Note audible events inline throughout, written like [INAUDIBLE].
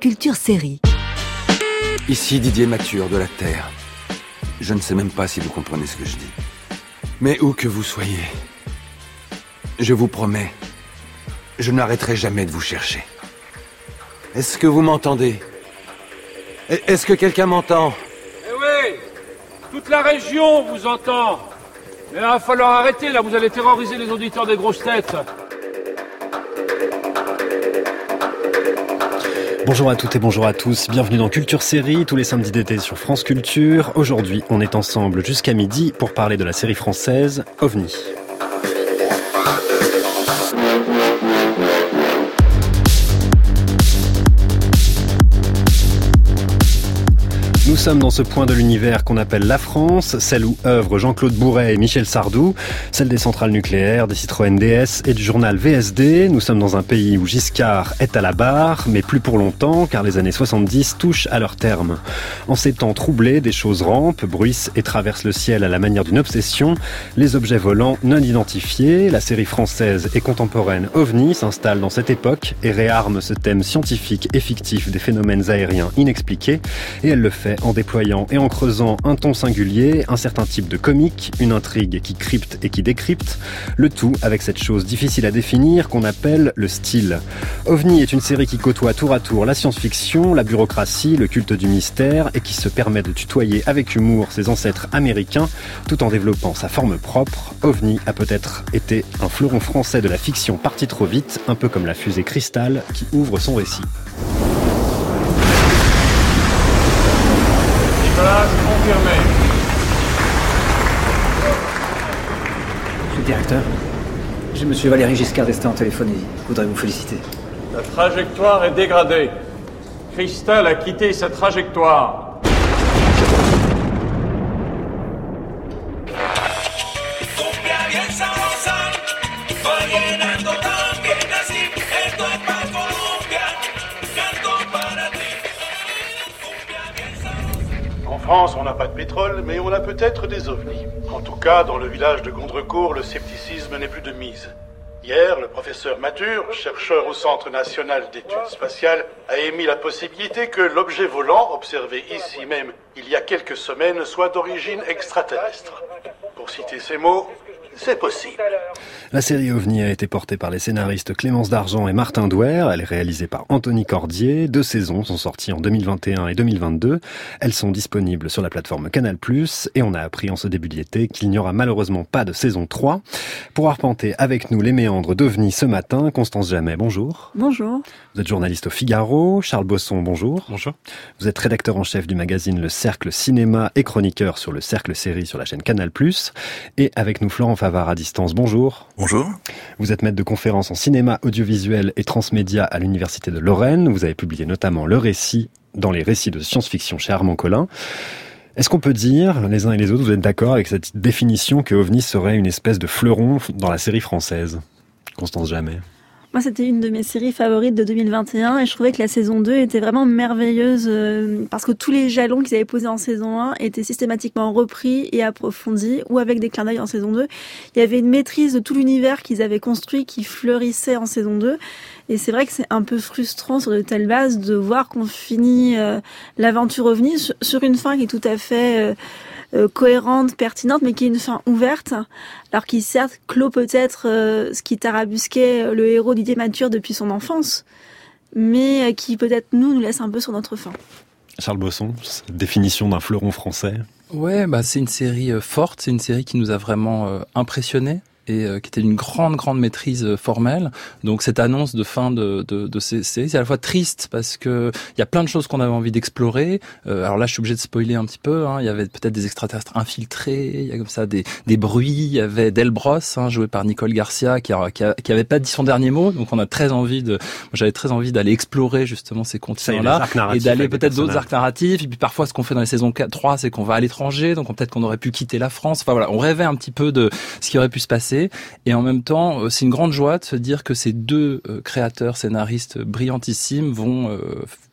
Culture Série. Ici Didier Mature de la Terre. Je ne sais même pas si vous comprenez ce que je dis. Mais où que vous soyez, je vous promets, je n'arrêterai jamais de vous chercher. Est-ce que vous m'entendez? Est-ce que quelqu'un m'entend? Eh oui Toute la région vous entend Mais il va falloir arrêter, là, vous allez terroriser les auditeurs des grosses têtes. Bonjour à toutes et bonjour à tous, bienvenue dans Culture Série, tous les samedis d'été sur France Culture. Aujourd'hui, on est ensemble jusqu'à midi pour parler de la série française OVNI. Nous sommes dans ce point de l'univers qu'on appelle la France, celle où œuvrent Jean-Claude Bourret et Michel Sardou, celle des centrales nucléaires, des Citroën DS et du journal VSD. Nous sommes dans un pays où Giscard est à la barre, mais plus pour longtemps, car les années 70 touchent à leur terme. En ces temps troublés, des choses rampent, bruissent et traversent le ciel à la manière d'une obsession. Les objets volants non identifiés, la série française et contemporaine OVNI s'installe dans cette époque et réarme ce thème scientifique et fictif des phénomènes aériens inexpliqués, et elle le fait en déployant et en creusant un ton singulier, un certain type de comique, une intrigue qui crypte et qui décrypte, le tout avec cette chose difficile à définir qu'on appelle le style. OVNI est une série qui côtoie tour à tour la science-fiction, la bureaucratie, le culte du mystère et qui se permet de tutoyer avec humour ses ancêtres américains tout en développant sa forme propre. OVNI a peut-être été un fleuron français de la fiction parti trop vite, un peu comme la fusée Cristal qui ouvre son récit. Nicolas, confirmé. Monsieur le directeur, j'ai Monsieur Valéry Giscard d'Estaing en téléphone et je voudrais vous féliciter. La trajectoire est dégradée. Cristal a quitté sa trajectoire. France, on n'a pas de pétrole, mais on a peut-être des ovnis. En tout cas, dans le village de Gondrecourt, le scepticisme n'est plus de mise. Hier, le professeur Mature, chercheur au Centre national d'études spatiales, a émis la possibilité que l'objet volant, observé ici même il y a quelques semaines, soit d'origine extraterrestre. Pour citer ces mots, c'est possible. La série OVNI a été portée par les scénaristes Clémence Dargent et Martin Douer. Elle est réalisée par Anthony Cordier. Deux saisons sont sorties en 2021 et 2022. Elles sont disponibles sur la plateforme Canal+. Et on a appris en ce début d'été qu'il n'y aura malheureusement pas de saison 3. Pour arpenter avec nous les méandres d'OVNI ce matin, Constance Jamais, bonjour. Bonjour. Vous êtes journaliste au Figaro. Charles Bosson, bonjour. Bonjour. Vous êtes rédacteur en chef du magazine Le Cercle Cinéma et chroniqueur sur le Cercle Série sur la chaîne Canal+. Et avec nous Florent Favard à distance, bonjour. Bonjour. Vous êtes maître de conférences en cinéma, audiovisuel et transmédia à l'Université de Lorraine. Vous avez publié notamment le récit dans les récits de science-fiction chez Armand Collin. Est-ce qu'on peut dire, les uns et les autres, vous êtes d'accord avec cette définition que OVNI serait une espèce de fleuron dans la série française? Constance Jamais. Moi, c'était une de mes séries favorites de 2021 et je trouvais que la saison 2 était vraiment merveilleuse euh, parce que tous les jalons qu'ils avaient posés en saison 1 étaient systématiquement repris et approfondis ou avec des clins d'œil en saison 2. Il y avait une maîtrise de tout l'univers qu'ils avaient construit qui fleurissait en saison 2 et c'est vrai que c'est un peu frustrant sur de telles bases de voir qu'on finit euh, l'aventure OVNI sur, sur une fin qui est tout à fait euh, cohérente, pertinente, mais qui est une fin ouverte, alors qui certes clôt peut-être euh, ce qui tarabusquait euh, le héros Didier Mature depuis son enfance, mais euh, qui peut-être nous nous laisse un peu sur notre fin. Charles Bosson, définition d'un fleuron français. Ouais, bah c'est une série forte, c'est une série qui nous a vraiment impressionnés et euh, qui était d'une grande grande maîtrise euh, formelle. Donc cette annonce de fin de de, de ces séries, c'est à la fois triste parce que il y a plein de choses qu'on avait envie d'explorer. Euh, alors là, je suis obligé de spoiler un petit peu. Hein. Il y avait peut-être des extraterrestres infiltrés, il y a comme ça des des bruits. Il y avait Delbros, hein, joué par Nicole Garcia, qui a, qui, a- qui avait pas dit son dernier mot. Donc on a très envie de, j'avais très envie d'aller explorer justement ces continents-là et d'aller peut-être d'autres arcs narratifs. Et puis parfois, ce qu'on fait dans les saisons 4, 3, c'est qu'on va à l'étranger. Donc on- peut-être qu'on aurait pu quitter la France. Enfin voilà, on rêvait un petit peu de ce qui aurait pu se passer. Et en même temps, euh, c'est une grande joie de se dire que ces deux euh, créateurs, scénaristes brillantissimes vont euh,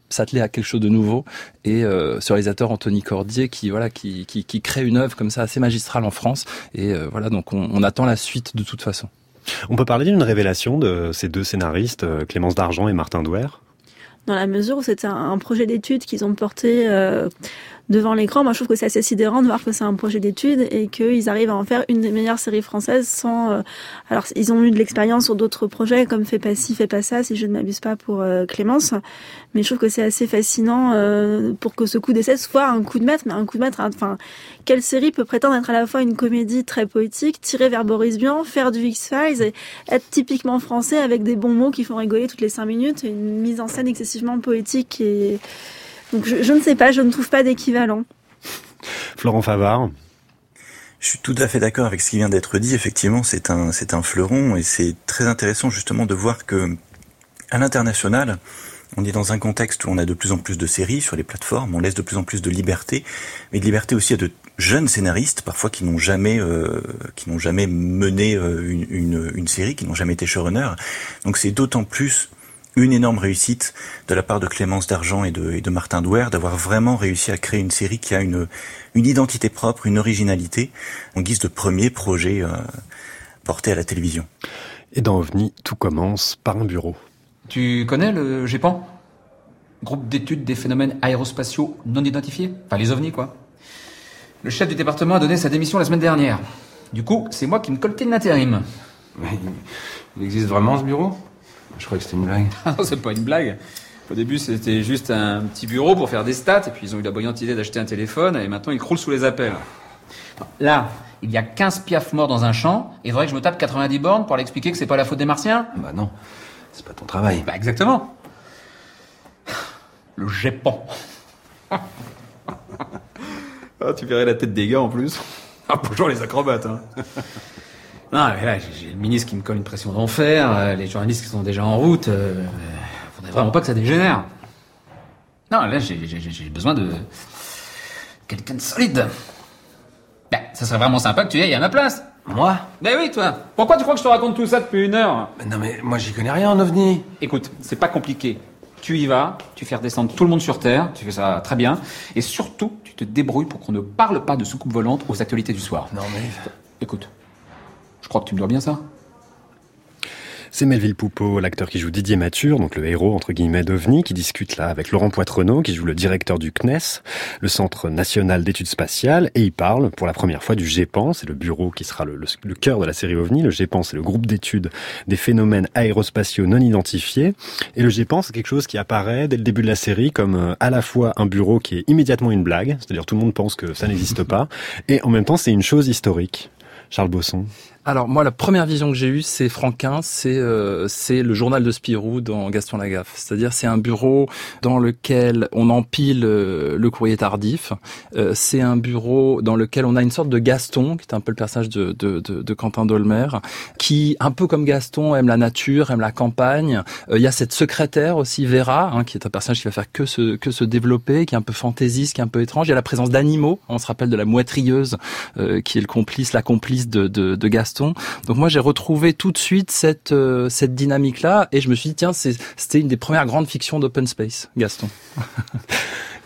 s'atteler à quelque chose de nouveau. Et euh, ce réalisateur Anthony Cordier qui voilà qui, qui, qui crée une œuvre comme ça assez magistrale en France. Et euh, voilà donc on, on attend la suite de toute façon. On peut parler d'une révélation de ces deux scénaristes, Clémence Dargent et Martin Douer? Dans la mesure où c'était un, un projet d'étude qu'ils ont porté euh, devant l'écran. Moi, je trouve que c'est assez sidérant de voir que c'est un projet d'étude et qu'ils arrivent à en faire une des meilleures séries françaises sans. euh, alors, ils ont eu de l'expérience sur d'autres projets comme Fais pas ci, fais pas ça, si je ne m'abuse pas pour euh, Clémence. Mais je trouve que c'est assez fascinant euh, pour que ce coup d'essai soit un coup de maître, mais un coup de maître. hein. Enfin, quelle série peut prétendre être à la fois une comédie très poétique, tirée vers Boris Vian, faire du X-Files et être typiquement français avec des bons mots qui font rigoler toutes les cinq minutes, une mise en scène excessivement poétique et donc je, je ne sais pas, je ne trouve pas d'équivalent. Florent Favard. Je suis tout à fait d'accord avec ce qui vient d'être dit. Effectivement, c'est un, c'est un fleuron et c'est très intéressant justement de voir que, à l'international, on est dans un contexte où on a de plus en plus de séries sur les plateformes, on laisse de plus en plus de liberté, mais de liberté aussi à de jeunes scénaristes, parfois qui n'ont jamais, euh, qui n'ont jamais mené euh, une, une, une série, qui n'ont jamais été showrunners. Donc c'est d'autant plus une énorme réussite de la part de Clémence D'Argent et de, et de Martin Douer d'avoir vraiment réussi à créer une série qui a une, une identité propre, une originalité, en guise de premier projet euh, porté à la télévision. Et dans OVNI, tout commence par un bureau. Tu connais le GEPAN Groupe d'études des phénomènes aérospatiaux non identifiés? Enfin, les ovnis, quoi. Le chef du département a donné sa démission la semaine dernière. Du coup, c'est moi qui me coltais de l'intérim. Mais il existe vraiment ce bureau? Je crois que c'était une blague. Ah [LAUGHS] non, c'est pas une blague. Au début, c'était juste un petit bureau pour faire des stats, et puis ils ont eu la brillante idée d'acheter un téléphone, et maintenant ils croulent sous les appels. Là, il y a 15 piafs morts dans un champ, et il faudrait que je me tape 90 bornes pour l'expliquer que c'est pas la faute des martiens Bah non, c'est pas ton travail. Bah exactement. Le GEPAN. ah, tu verrais la tête des gars en plus. Ah, bonjour les acrobates, hein. [LAUGHS] Non, mais là, j'ai le ministre qui me colle une pression d'enfer, euh, les journalistes qui sont déjà en route. Euh, faudrait vraiment pas que ça dégénère. Non, là, j'ai besoin de. quelqu'un de solide. Ben, ça serait vraiment sympa que tu y ailles à ma place. Moi? Ben oui, toi. Pourquoi tu crois que je te raconte tout ça depuis une heure? Mais Non mais moi j'y connais rien en ovni. Écoute, c'est pas compliqué. Tu y vas, tu fais redescendre tout le monde sur Terre, tu fais ça très bien, et surtout, tu te débrouilles pour qu'on ne parle pas de soucoupe volante aux actualités du soir. Non mais... Écoute, crois que tu me dois bien ça. C'est Melville Poupeau, l'acteur qui joue Didier Mature, donc le héros entre guillemets d'OVNI, qui discute là avec Laurent Poitrenaud, qui joue le directeur du CNES, le Centre National d'Études Spatiales, et il parle pour la première fois du GEPAN, c'est le bureau qui sera le, le- cœur de la série OVNI. Le GEPAN, c'est le groupe d'études des phénomènes aérospatiaux non identifiés. Et le GEPAN, c'est quelque chose qui apparaît dès le début de la série comme euh, à la fois un bureau qui est immédiatement une blague, c'est-à-dire tout le monde pense que ça n'existe pas, et en même temps c'est une chose historique. Charles Bosson. Alors moi, la première vision que j'ai eue, c'est Franquin, c'est euh, c'est le journal de Spirou dans Gaston Lagaffe. C'est-à-dire c'est un bureau dans lequel on empile euh, le courrier tardif. Euh, c'est un bureau dans lequel on a une sorte de Gaston, qui est un peu le personnage de, de, de, de Quentin Dolmer, qui, un peu comme Gaston, aime la nature, aime la campagne. Euh, Il y a cette secrétaire aussi, Vera, hein, qui est un personnage qui va faire que se, que se développer, qui est un peu fantaisiste, qui est un peu étrange. Il y a la présence d'animaux. On se rappelle de la moitrieuse, euh, qui est le complice, la complice de, de, de Gaston. Donc moi j'ai retrouvé tout de suite cette euh, cette dynamique là et je me suis dit tiens c'est- c'était une des premières grandes fictions d'open space Gaston. [LAUGHS]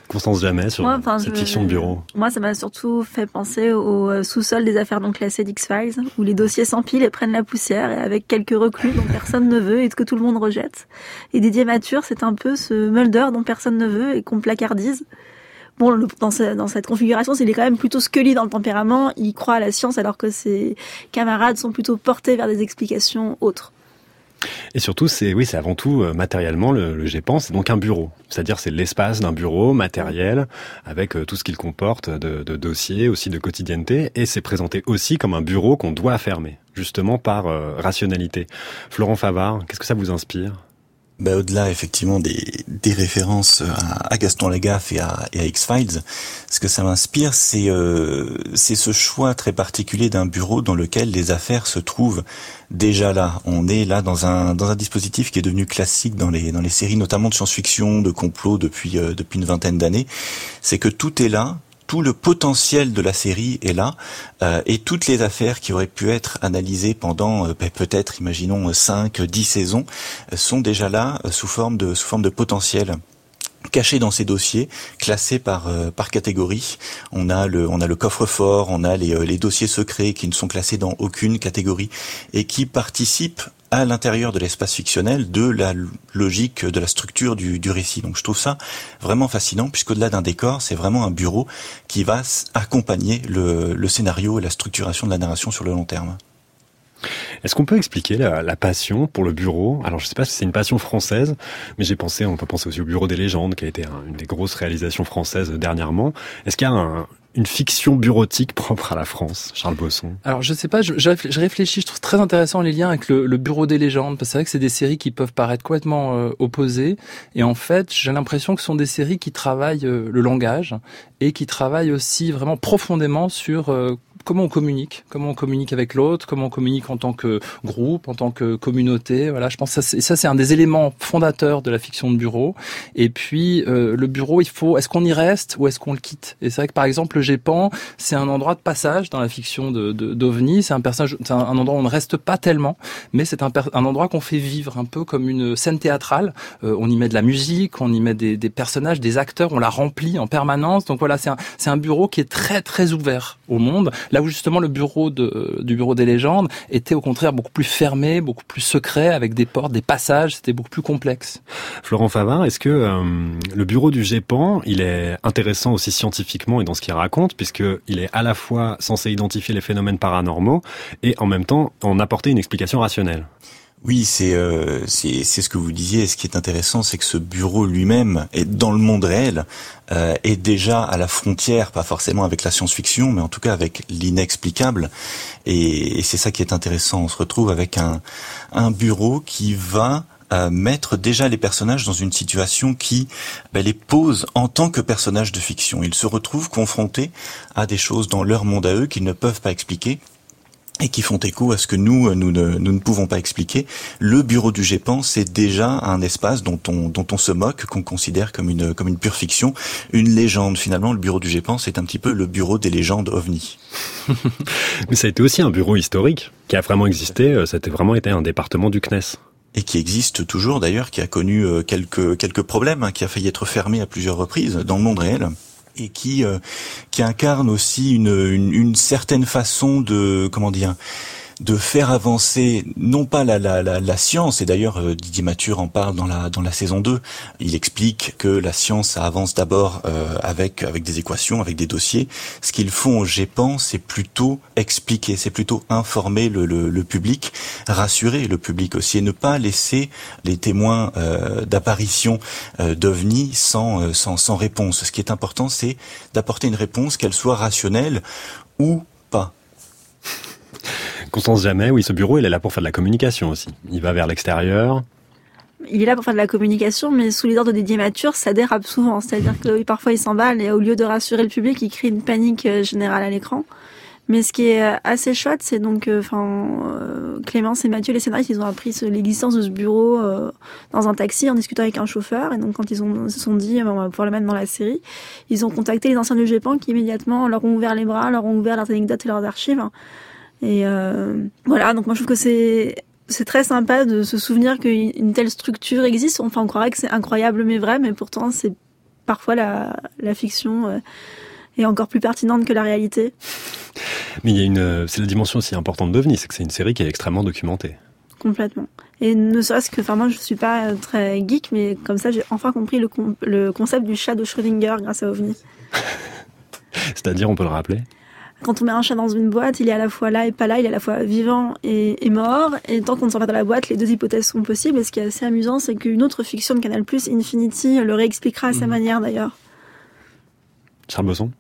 Constance Jamais sur enfin, cette je- fiction de bureau. Moi, ça m'a surtout fait penser au euh, sous-sol des affaires non classées d'X-Files, où les dossiers s'empilent et prennent la poussière, et avec quelques reclus dont personne ne veut et que tout le monde rejette. Et Didier Mature, c'est un peu ce Mulder dont personne ne veut et qu'on placardise. Bon, dans, ce- dans cette configuration, il est quand même plutôt Scully dans le tempérament. Il croit à la science alors que ses camarades sont plutôt portés vers des explications autres. Et surtout, c'est oui, c'est avant tout euh, matériellement le, le GEPAN, c'est donc un bureau. C'est-à-dire, c'est l'espace d'un bureau matériel avec euh, tout ce qu'il comporte de, de dossiers, aussi de quotidienneté, et c'est présenté aussi comme un bureau qu'on doit fermer, justement par euh, rationalité. Florent Favard, qu'est-ce que ça vous inspire? Bah, au-delà effectivement des, des références à, à Gaston Lagaffe et à, et à X-Files, ce que ça m'inspire, c'est euh, c'est ce choix très particulier d'un bureau dans lequel les affaires se trouvent déjà là. On est là dans un dans un dispositif qui est devenu classique dans les dans les séries, notamment de science-fiction, de complot depuis euh, depuis une vingtaine d'années. C'est que tout est là. Tout le potentiel de la série est là euh, et toutes les affaires qui auraient pu être analysées pendant euh, ben, peut-être, imaginons, 5, 10 saisons, euh, sont déjà là euh, sous forme de sous forme de potentiel cachés dans ces dossiers, classés par euh, par catégorie. On a le on a le coffre-fort, on a les euh, les dossiers secrets qui ne sont classés dans aucune catégorie et qui participent à l'intérieur de l'espace fictionnel de la logique, de la structure du, récit. Donc je trouve ça vraiment fascinant, puisqu'au-delà d'un décor, c'est vraiment un bureau qui va accompagner le scénario et la structuration de la narration sur le long terme. Est-ce qu'on peut expliquer la, passion pour le bureau? Alors, je sais pas si c'est une passion française, mais j'ai pensé, on peut penser aussi au Bureau des légendes, qui a été un- une des grosses réalisations françaises dernièrement. Est-ce qu'il y a un- une fiction bureautique propre à la France, Charles Bosson? Alors je sais pas, je, je réfl- je réfléchis, je trouve très intéressant les liens avec le, le Bureau des légendes, parce que c'est vrai que c'est des séries qui peuvent paraître complètement euh, opposées, et en fait j'ai l'impression que ce sont des séries qui travaillent euh, le langage, et qui travaillent aussi vraiment profondément sur euh, comment on communique, comment on communique avec l'autre, comment on communique en tant que groupe, en tant que communauté. Voilà, je pense que ça, c'est- un des éléments fondateurs de la fiction de bureau. Et puis euh, le bureau, il faut, est-ce qu'on y reste ou est-ce qu'on le quitte? Et c'est vrai que par exemple le GEPAN, c'est un endroit de passage dans la fiction d'OVNI. C'est un personnage, c'est un, endroit où on ne reste pas tellement, mais c'est un, un endroit qu'on fait vivre un peu comme une scène théâtrale. Euh, on y met de la musique, on y met des, des personnages, des acteurs, on la remplit en permanence. Donc voilà, c'est un, un bureau qui est très très ouvert au monde. Là où justement le bureau du bureau des légendes était au contraire beaucoup plus fermé, beaucoup plus secret, avec des portes, des passages. C'était beaucoup plus complexe. Florent Favard, est-ce que euh, le bureau du GEPAN, il est intéressant aussi scientifiquement et dans ce qu'il raconte, puisqu'il est à la fois censé identifier les phénomènes paranormaux et en même temps en apporter une explication rationnelle? Oui, c'est euh, c'est ce que vous disiez. Ce qui est intéressant, c'est que ce bureau lui-même est dans le monde réel, euh, est déjà à la frontière, pas forcément avec la science-fiction, mais en tout cas avec l'inexplicable. Et, et c'est ça qui est intéressant. On se retrouve avec un un bureau qui va euh, mettre déjà les personnages dans une situation qui ben, les pose en tant que personnages de fiction. Ils se retrouvent confrontés à des choses dans leur monde à eux qu'ils ne peuvent pas expliquer et qui font écho à ce que nous, nous ne, nous ne pouvons pas expliquer. Le bureau du GEPAN, c'est déjà un espace dont on, dont on se moque, qu'on considère comme une, comme une pure fiction, une légende. Finalement, le bureau du GEPAN, c'est un petit peu le bureau des légendes ovni. [LAUGHS] Mais ça a été aussi un bureau historique qui a vraiment existé, euh, ça a vraiment été un département du CNES. Et qui existe toujours d'ailleurs, qui a connu euh, quelques, quelques problèmes, hein, qui a failli être fermé à plusieurs reprises dans le monde réel et qui euh, qui incarne aussi une, une, une certaine façon de comment dire de faire avancer non pas la, la, la, la science, et d'ailleurs euh, Didier Mature en parle dans la, dans la saison 2, il explique que la science ça avance d'abord euh, avec, avec des équations, avec des dossiers. Ce qu'ils font au GEPAN, c'est plutôt expliquer, c'est plutôt informer le, le, le public, rassurer le public aussi, et ne pas laisser les témoins euh, d'apparition euh, d'OVNI sans, euh, sans, sans réponse. Ce qui est important, c'est d'apporter une réponse, qu'elle soit rationnelle ou pas. [LAUGHS] Constance Jamais, oui, ce bureau, il est là pour faire de la communication aussi. Il va vers l'extérieur. Il est là pour faire de la communication, mais sous les ordres de Didier Mature, ça dérape souvent. C'est-à-dire que parfois il s'emballe et au lieu de rassurer le public, il crée une panique euh, générale à l'écran. Mais ce qui est euh, assez chouette, c'est donc, euh, enfin, euh, Clémence et Mathieu, les scénaristes, ils ont appris ce- l'existence de ce bureau euh, dans un taxi en discutant avec un chauffeur. Et donc, quand ils ont, se sont dit, eh ben, on va pouvoir le mettre dans la série, ils ont contacté les anciens du GEPAN qui immédiatement leur ont ouvert les bras, leur ont ouvert leurs anecdotes et leurs archives. Et euh, voilà, donc moi je trouve que c'est c'est très sympa de se souvenir qu'une telle structure existe. Enfin, on croirait que c'est incroyable mais vrai, mais pourtant c'est parfois la, la fiction euh, est encore plus pertinente que la réalité. Mais il y a une, c'est la dimension aussi importante d'OVNI, c'est que c'est une série qui est extrêmement documentée. Complètement. Et ne serait-ce que, enfin moi je suis pas euh, très geek, mais comme ça j'ai enfin compris le, le concept du chat de Schrödinger grâce à OVNI. [LAUGHS] C'est-à-dire, on peut le rappeler? Quand on met un chat dans une boîte, il est à la fois là et pas là, il est à la fois vivant et, et mort. Et tant qu'on ne sort pas dans la boîte, les deux hypothèses sont possibles. Et ce qui est assez amusant, c'est qu'une autre fiction de Canal+, Infinity, le réexpliquera à sa manière d'ailleurs. Charles Bosson?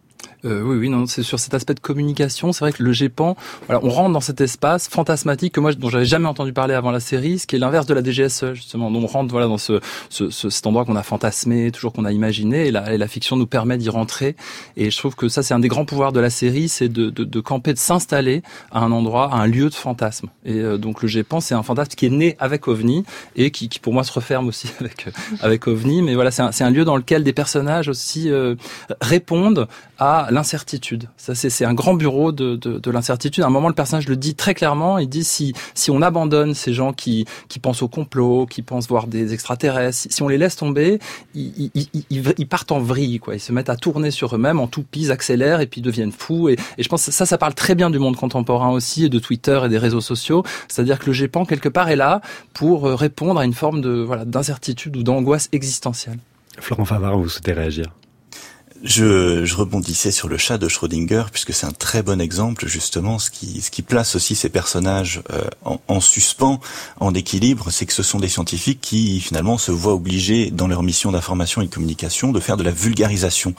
Euh, oui, oui, non, c'est sur cet aspect de communication. C'est vrai que le GEPAN, voilà, on rentre dans cet espace fantasmatique que moi, dont j'avais jamais entendu parler avant la série, ce qui est l'inverse de la DGSE justement. Donc on rentre, voilà, dans ce, ce, ce- cet endroit qu'on a fantasmé, toujours qu'on a imaginé, et la, et la fiction nous permet d'y rentrer. Et je trouve que ça, c'est un des grands pouvoirs de la série, c'est de, de, de camper, de s'installer à un endroit, à un lieu de fantasme. Et euh, donc le GEPAN, c'est un fantasme qui est né avec OVNI et qui, qui pour moi se referme aussi [LAUGHS] avec euh, avec OVNI. Mais voilà, c'est un, un lieu dans lequel des personnages aussi euh, répondent à l'incertitude. Ça, c'est un grand bureau de, de, de l'incertitude. À un moment, le personnage le dit très clairement. Il dit si si on abandonne ces gens qui pensent au complot, qui pensent voir des extraterrestres, si, on les laisse tomber, ils, partent en vrille, quoi. Ils se mettent à tourner sur eux-mêmes, en toupie, accélèrent et puis deviennent fous. Et, et je pense que ça, ça parle très bien du monde contemporain aussi, et de Twitter et des réseaux sociaux. C'est-à-dire que le GEPAN quelque part est là pour euh, répondre à une forme de voilà d'incertitude ou d'angoisse existentielle. Florent Favard, vous souhaitez réagir? Je, je rebondissais sur le chat de Schrödinger puisque c'est un très bon exemple justement. Ce qui ce qui place aussi ces personnages euh, en, en suspens, en équilibre, c'est que ce sont des scientifiques qui finalement se voient obligés dans leur mission d'information et de communication de faire de la vulgarisation.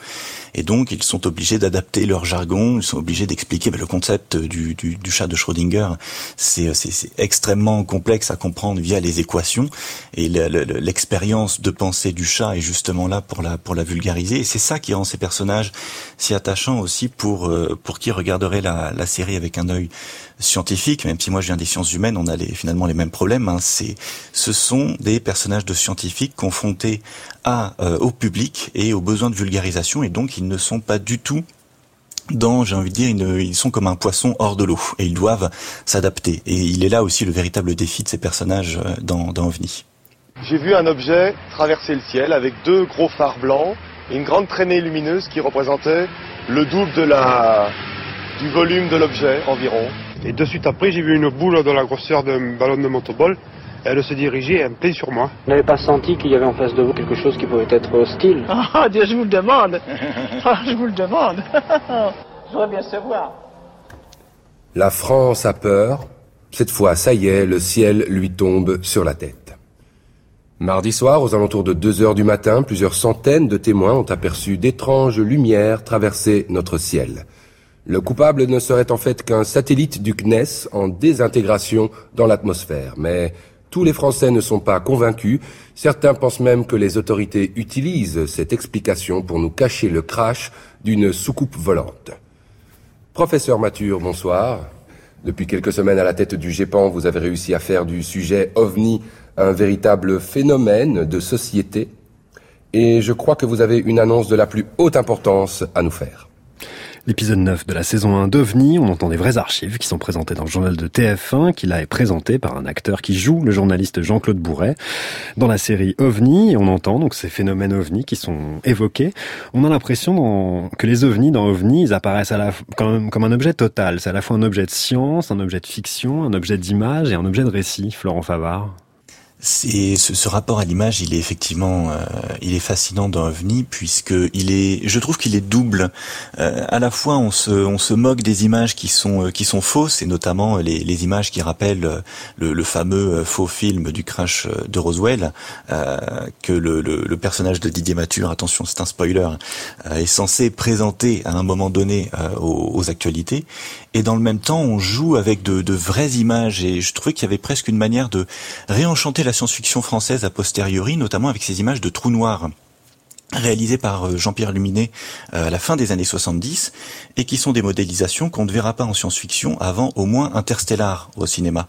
Et donc ils sont obligés d'adapter leur jargon, ils sont obligés d'expliquer ben, le concept du, du, du chat de Schrödinger, c'est c'est extrêmement complexe à comprendre via les équations. Et le- le- le- l'expérience de pensée du chat est justement là pour la pour la vulgariser. Et c'est ça qui rend ces personnages si attachants aussi pour euh, pour qui regarderait la, série avec un œil scientifique même si moi je viens des sciences humaines on a finalement les mêmes problèmes hein, c'est ce sont des personnages de scientifiques confrontés à euh, au public et aux besoins de vulgarisation et donc ils ne sont pas du tout dans, j'ai envie de dire, ils, sont comme un poisson hors de l'eau et ils doivent s'adapter. Et il est là aussi le véritable défi de ces personnages euh, dans, dans OVNI. J'ai vu un objet traverser le ciel avec deux gros phares blancs une grande traînée lumineuse qui représentait le double de la, du volume de l'objet environ. Et de suite après, j'ai vu une boule de la grosseur d'un ballon de motoball. Elle se dirigeait en plein sur moi. Vous n'avez pas senti qu'il y avait en face de vous quelque chose qui pouvait être hostile? Ah, Dieu, je vous le demande. Ah, je vous le demande. je voudrais bien savoir. La France a peur. Cette fois, ça y est, le ciel lui tombe sur la tête. Mardi soir, aux alentours de 2 heures du matin, plusieurs centaines de témoins ont aperçu d'étranges lumières traverser notre ciel. Le coupable ne serait en fait qu'un satellite du CNES en désintégration dans l'atmosphère. Mais tous les Français ne sont pas convaincus. Certains pensent même que les autorités utilisent cette explication pour nous cacher le crash d'une soucoupe volante. Professeur Mature, bonsoir. Depuis quelques semaines à la tête du GEPAN, vous avez réussi à faire du sujet OVNI un véritable phénomène de société. Et je crois que vous avez une annonce de la plus haute importance à nous faire. L'épisode 9 de la saison 1 d'OVNI, on entend des vraies archives qui sont présentées dans le journal de TF1, qui là est présenté par un acteur qui joue le journaliste Jean-Claude Bourret. Dans la série OVNI, on entend donc ces phénomènes OVNI qui sont évoqués. On a l'impression que les OVNI dans OVNI, ils apparaissent à la, comme un objet total. C'est à la fois un objet de science, un objet de fiction, un objet d'image et un objet de récit. Florent Favard. C'est ce, ce rapport à l'image, il est effectivement, euh, il est fascinant dans OVNI puisque il est, je trouve qu'il est double. Euh, à la fois, on se, on se moque des images qui sont, euh, qui sont fausses et notamment les, les images qui rappellent euh, le, le fameux euh, faux film du crash euh, de Roswell que le, le, le personnage de Didier Mature, attention, c'est un spoiler, est censé présenter à un moment donné aux, aux actualités. Et dans le même temps, on joue avec de, de vraies images et je trouvais qu'il y avait presque une manière de réenchanter la science-fiction française a posteriori, notamment avec ces images de trous noirs réalisées par euh, Jean-Pierre Luminet euh, à la fin des années 70 et qui sont des modélisations qu'on ne verra pas en science-fiction avant au moins Interstellar au cinéma.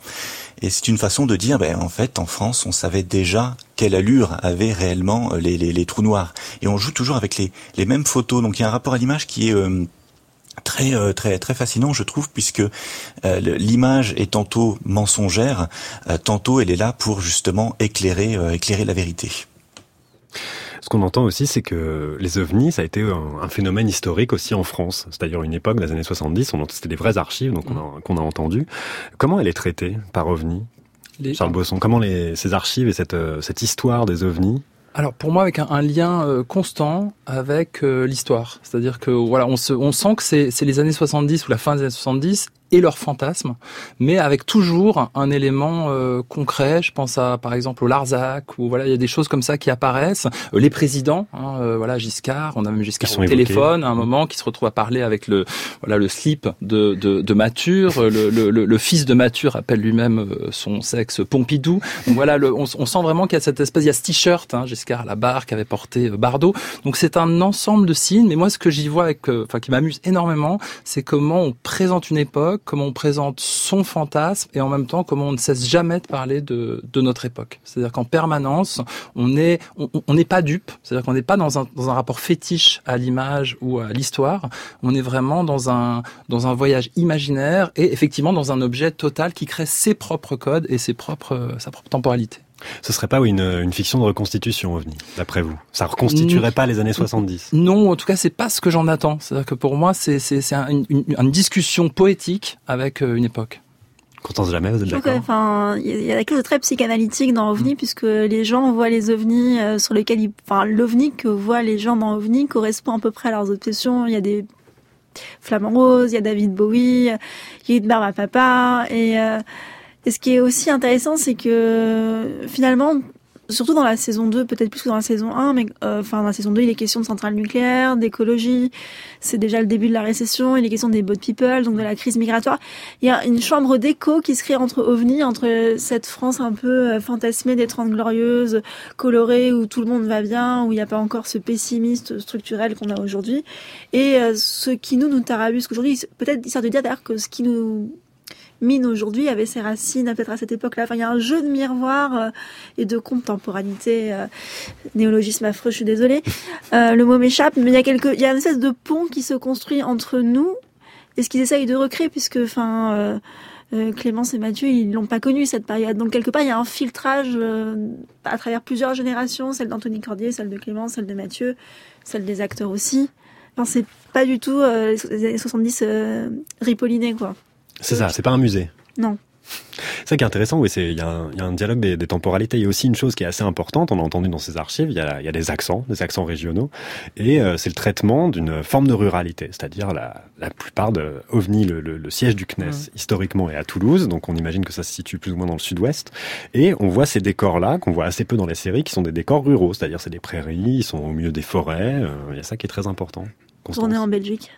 Et c'est une façon de dire, ben, en fait, en France, on savait déjà quelle allure avaient réellement euh, les, les, trous noirs. Et on joue toujours avec les, les mêmes photos. Donc il y a un rapport à l'image qui est très euh, très très fascinant je trouve puisque euh, l'image est tantôt mensongère euh, tantôt elle est là pour justement éclairer euh, éclairer la vérité Ce qu'on entend aussi, c'est que les ovnis, ça a été un, un phénomène historique aussi en France. C'est-à-dire une époque des années 70, on- c'était des vraies archives donc on a- qu'on a entendues. Comment elle est traitée par OVNI Les- Charles Bosson, comment les, ces archives et cette, cette histoire des ovnis Alors pour moi avec un, lien euh, constant avec euh, l'histoire, c'est-à-dire que voilà on se on sent que c'est c'est les années 70 ou la fin des années 70 et leurs fantasmes, mais avec toujours un élément euh, concret. Je pense à par exemple au Larzac ou voilà il y a des choses comme ça qui apparaissent. Euh, les présidents, hein, euh, voilà Giscard, on a même Giscard au téléphone à un moment qui se retrouve à parler avec le voilà le slip de de, de Mature. Le, le, le, le fils de Mature appelle lui-même euh, son sexe Pompidou. Donc voilà, le, on, on sent vraiment qu'il y a cette espèce, il y a ce t-shirt, hein, Giscard à la barre qu'avait porté euh, Bardot. Donc c'est un ensemble de signes. Mais moi, ce que j'y vois, avec, euh, enfin qui m'amuse énormément, c'est comment on présente une époque comment on présente son fantasme et en même temps comment on ne cesse jamais de parler de, notre époque. C'est-à-dire qu'en permanence, on est on n'est pas dupe, c'est-à-dire qu'on n'est pas dans un, dans un rapport fétiche à l'image ou à l'histoire, on est vraiment dans un dans un voyage imaginaire et effectivement dans un objet total qui crée ses propres codes et ses propres sa propre temporalité. Ce serait pas une, une fiction de reconstitution, OVNI, d'après vous? Ça reconstituerait pas les années 70 Non, en tout cas, c'est pas ce que j'en attends. C'est-à-dire que pour moi, c'est un, une, une, discussion poétique avec euh, une époque. Constance Jamais, vous êtes d'accord Enfin, il y a quelque chose de très psychanalytique dans OVNI, mmh. puisque les gens voient les ovnis euh, sur lesquels ils, enfin, l'ovni que voient les gens dans OVNI correspond à peu près à leurs obsessions. Il y a des flamants roses, il y a David Bowie, il y a une barbe à papa, et euh, et ce qui est aussi intéressant, c'est que finalement, surtout dans la saison 2, peut-être plus que dans la saison 1, mais euh, enfin dans la saison 2, il est question de centrales nucléaires, d'écologie, c'est déjà le début de la récession, il est question des boat people, donc de la crise migratoire. Il y a une chambre d'écho qui se crée entre OVNI, entre cette France un peu euh, fantasmée des Trente Glorieuses, colorée, où tout le monde va bien, où il n'y a pas encore ce pessimiste structurel qu'on a aujourd'hui, et euh, ce qui nous, nous tarabusque aujourd'hui, peut-être il sert de dire d'ailleurs que ce qui nous mine aujourd'hui avait ses racines peut-être à cette époque-là. Enfin, il y a un jeu de miroir euh, et de contemporanité. Euh, néologisme affreux, je suis désolée. Euh, le mot m'échappe, mais il y a quelque, il y a une espèce de pont qui se construit entre nous et ce qu'ils essayent de recréer, puisque, enfin. Clémence et Mathieu, ils l'ont pas connu cette période. Donc quelque part, il y a un filtrage à travers plusieurs générations, celle d'Anthony Cordier, celle de Clémence, celle de Mathieu, celle des acteurs aussi. Enfin, c'est pas du tout les années 70 ripollinés, quoi. C'est ça, c'est pas un musée. Non. C'est [LAUGHS] ça qui est intéressant, oui, il y, y, a un dialogue des, des, temporalités. Il y a aussi une chose qui est assez importante, on a entendu dans ces archives, il y a, il y a des accents, des accents régionaux, et euh, c'est le traitement d'une forme de ruralité, c'est-à-dire la, la plupart de OVNI, le, le, le siège du CNES, mmh. historiquement est à Toulouse, donc on imagine que ça se situe plus ou moins dans le sud-ouest, et on voit ces décors-là, qu'on voit assez peu dans les séries, qui sont des décors ruraux, c'est-à-dire c'est des prairies, ils sont au milieu des forêts, euh, il y a ça qui est très important. Tourner en Belgique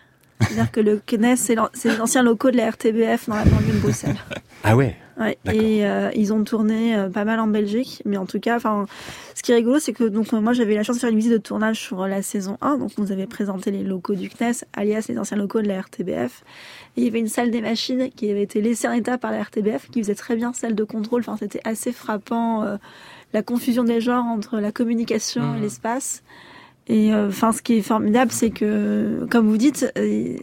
c'est-à-dire que le CNES, c'est les anciens locaux de la RTBF dans la banlieue de Bruxelles. Ah ouais Ouais, et euh, ils ont tourné euh, pas mal en Belgique, mais en tout cas, enfin, ce qui est rigolo, c'est que donc moi j'avais la chance de faire une visite de tournage sur la saison 1, donc on nous avait présenté les locaux du CNES, alias les anciens locaux de la RTBF. Et il y avait une salle des machines qui avait été laissée en état par la RTBF, qui faisait très bien celle de contrôle. Enfin, c'était assez frappant euh, la confusion des genres entre la communication et Mmh. l'espace. Et euh, enfin, ce qui est formidable, c'est que, comme vous dites, euh,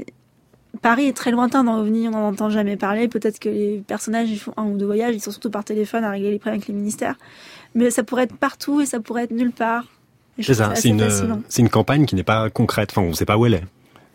Paris est très lointain dans OVNI, on n'en entend jamais parler. Peut-être que les personnages, ils font un ou deux voyages, ils sont surtout par téléphone à régler les problèmes avec les ministères. Mais ça pourrait être partout et ça pourrait être nulle part. C'est ça, c'est une, une campagne qui n'est pas concrète, enfin on ne sait pas où elle est.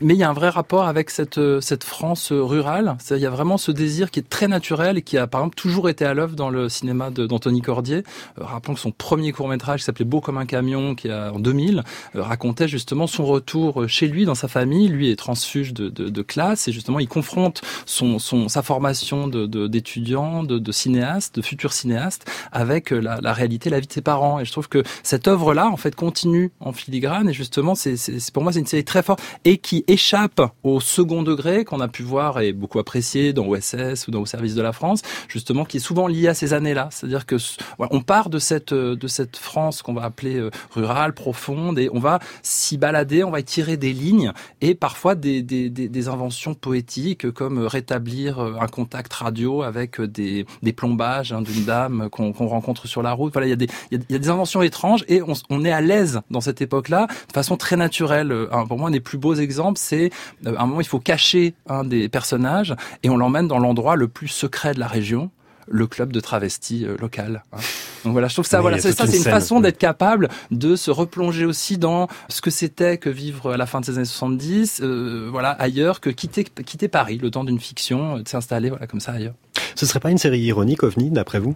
Mais il y a un vrai rapport avec cette euh, cette France euh, rurale. Il y a vraiment ce désir qui est très naturel et qui a par exemple toujours été à l'œuvre dans le cinéma d'Anthony Cordier. Euh, rappelons que son premier court métrage qui s'appelait Beau comme un camion, qui a en 2000 euh, racontait justement son retour euh, chez lui dans sa famille. Lui est transfuge de, de, de classe et justement il confronte son, son sa formation de de- d'étudiant, de, de, cinéaste, de futur cinéaste avec euh, la, la réalité, la vie de ses parents. Et je trouve que cette œuvre-là en fait continue en filigrane et justement c'est- pour moi c'est une série très forte et qui échappe au second degré qu'on a pu voir et beaucoup apprécié dans OSS ou dans Au service de la France, justement qui est souvent lié à ces années-là. C'est-à-dire que on part de cette euh, de cette France qu'on va appeler euh, rurale, profonde, et on va s'y balader, on va y tirer des lignes et parfois des des, des, inventions poétiques comme euh, rétablir un contact radio avec des des plombages hein, d'une dame qu'on rencontre sur la route. Voilà, il y a des y a, des inventions étranges et on, est à l'aise dans cette époque-là de façon très naturelle. Pour moi, un des plus beaux exemples, c'est euh, à un moment il faut cacher un des personnages et on l'emmène dans l'endroit le plus secret de la région le club de travestis euh, local. hein. Donc voilà, je trouve ça, Oui, voilà, c'est ça, une c'est une façon d'être capable de se replonger aussi dans ce que c'était que vivre à la fin des années 70, euh, voilà, ailleurs, que quitter, quitter Paris, le temps d'une fiction, de s'installer, voilà, comme ça ailleurs. Ce serait pas une série ironique, OVNI, d'après vous?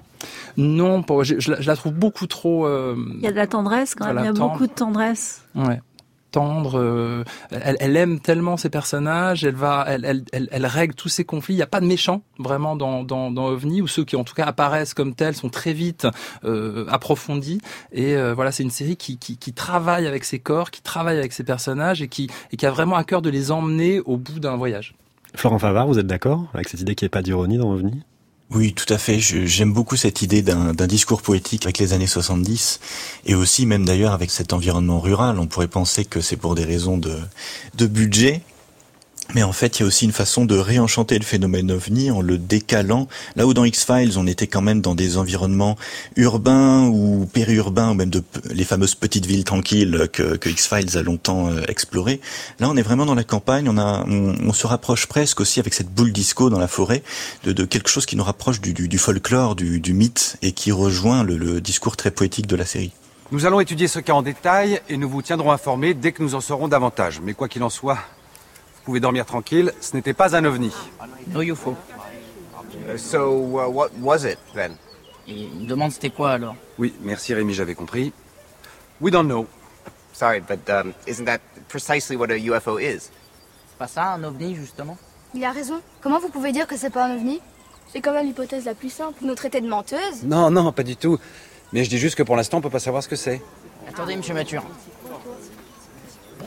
Non, pour, je, je la, je la trouve beaucoup trop. euh, Il y a de la tendresse quand même, il y a beaucoup de tendresse. Ouais. Tendre, euh, elle, aime tellement ses personnages, elle va, elle, elle, elle, règle tous ses conflits. Il n'y a pas de méchants vraiment dans, dans, dans OVNI, ou ceux qui en tout cas apparaissent comme tels sont très vite euh, approfondis. Et euh, voilà, c'est une série qui, qui, qui travaille avec ses corps, qui travaille avec ses personnages et qui, et qui a vraiment à cœur de les emmener au bout d'un voyage. Florent Favard, vous êtes d'accord avec cette idée qu'il n'y ait pas d'ironie dans OVNI? Oui, tout à fait. J'aime beaucoup cette idée d'un discours poétique avec les années 70 et aussi même d'ailleurs avec cet environnement rural. On pourrait penser que c'est pour des raisons de budget. Mais en fait, il y a aussi une façon de réenchanter le phénomène ovni en le décalant. Là où dans X-Files, on était quand même dans des environnements urbains ou périurbains, ou même de les fameuses petites villes tranquilles que, X-Files a longtemps euh, explorées. Là, on est vraiment dans la campagne. On, a, on, se rapproche presque aussi avec cette boule disco dans la forêt de, quelque chose qui nous rapproche du, folklore, du, mythe et qui rejoint le, discours très poétique de la série. Nous allons étudier ce cas en détail et nous vous tiendrons informés dès que nous en saurons davantage. Mais quoi qu'il en soit, pouvez dormir tranquille, ce n'était pas un ovni. No UFO. so, uh, what was it then? Il me demande c'était quoi alors? Oui, merci Rémi, j'avais compris. We don't know. Sorry, but um, isn't that precisely what a UFO is? C'est pas ça un ovni justement? Il a raison. Comment vous pouvez dire que c'est pas un ovni? C'est quand même l'hypothèse la plus simple. Nous traiter de menteuse Non, non, pas du tout. Mais je dis juste que pour l'instant, on peut pas savoir ce que c'est. Attendez, monsieur Mature.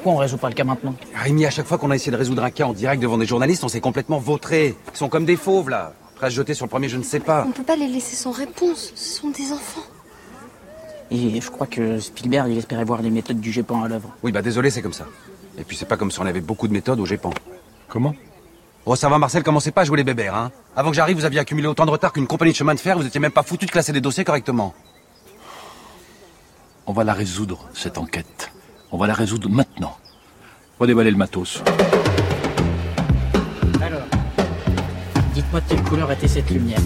Pourquoi on résout pas le cas maintenant Rémi, à chaque fois qu'on a essayé de résoudre un cas en direct devant des journalistes, on s'est complètement vautré. Ils sont comme des fauves, là. Prêts à se jeter sur le premier, je ne sais pas. On peut pas les laisser sans réponse. Ce sont des enfants. Et je crois que Spielberg, il espérait voir les méthodes du GEPAN à l'œuvre. Oui, bah désolé, c'est comme ça. Et puis c'est pas comme si on avait beaucoup de méthodes au GEPAN. Comment? Oh, ça va, Marcel, commencez pas à jouer les bébères, hein. Avant que j'arrive, vous aviez accumulé autant de retard qu'une compagnie de chemin de fer, vous étiez même pas foutu de classer des dossiers correctement. On va la résoudre, cette enquête. On va la résoudre maintenant. On va déballer le matos. Alors, dites-moi de quelle couleur était cette lumière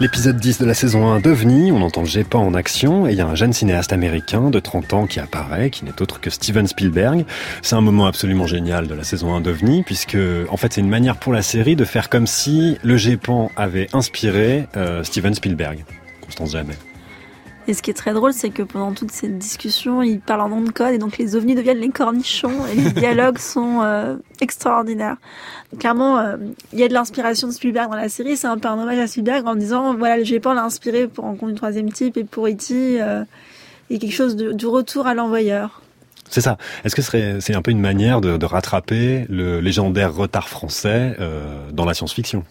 L'épisode 10 de la saison 1 d'OVNI, on entend le GEPAN en action et il y a un jeune cinéaste américain de 30 ans qui apparaît, qui n'est autre que Steven Spielberg. C'est un moment absolument génial de la saison 1 d'OVNI puisque en fait c'est une manière pour la série de faire comme si le GEPAN avait inspiré euh, Steven Spielberg. Constance Jamais. Et ce qui est très drôle, c'est que pendant toute cette discussion, ils parlent en nom de code et donc les ovnis deviennent les cornichons et les dialogues [LAUGHS] sont euh, extraordinaires. Clairement, euh, il y a de l'inspiration de Spielberg dans la série. C'est un peu un hommage à Spielberg en disant voilà, le GEPAN l'a inspiré pour Rencontre du troisième type et pour E.T. Euh, et quelque chose de- du retour à l'envoyeur. C'est ça. Est-ce que ce c'est un peu une manière de, de rattraper le légendaire retard français euh, dans la science-fiction?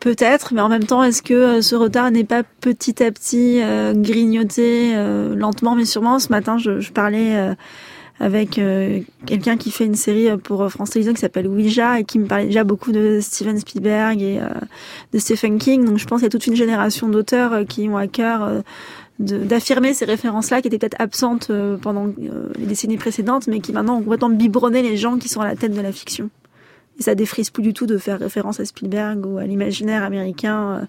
Peut-être, mais en même temps, est-ce que euh, ce retard n'est pas petit à petit euh, grignoté euh, lentement? Mais sûrement Ce matin, je, je parlais avec quelqu'un qui fait une série pour France Télévisions qui s'appelle Ouija et qui me parlait déjà beaucoup de Steven Spielberg et euh, de Stephen King. Donc je pense qu'il y a toute une génération d'auteurs qui ont à cœur d'affirmer ces références-là qui étaient peut-être absentes pendant les décennies précédentes, mais qui maintenant ont complètement biberonné les gens qui sont à la tête de la fiction. Et ça défrise plus du tout de faire référence à Spielberg ou à l'imaginaire américain euh,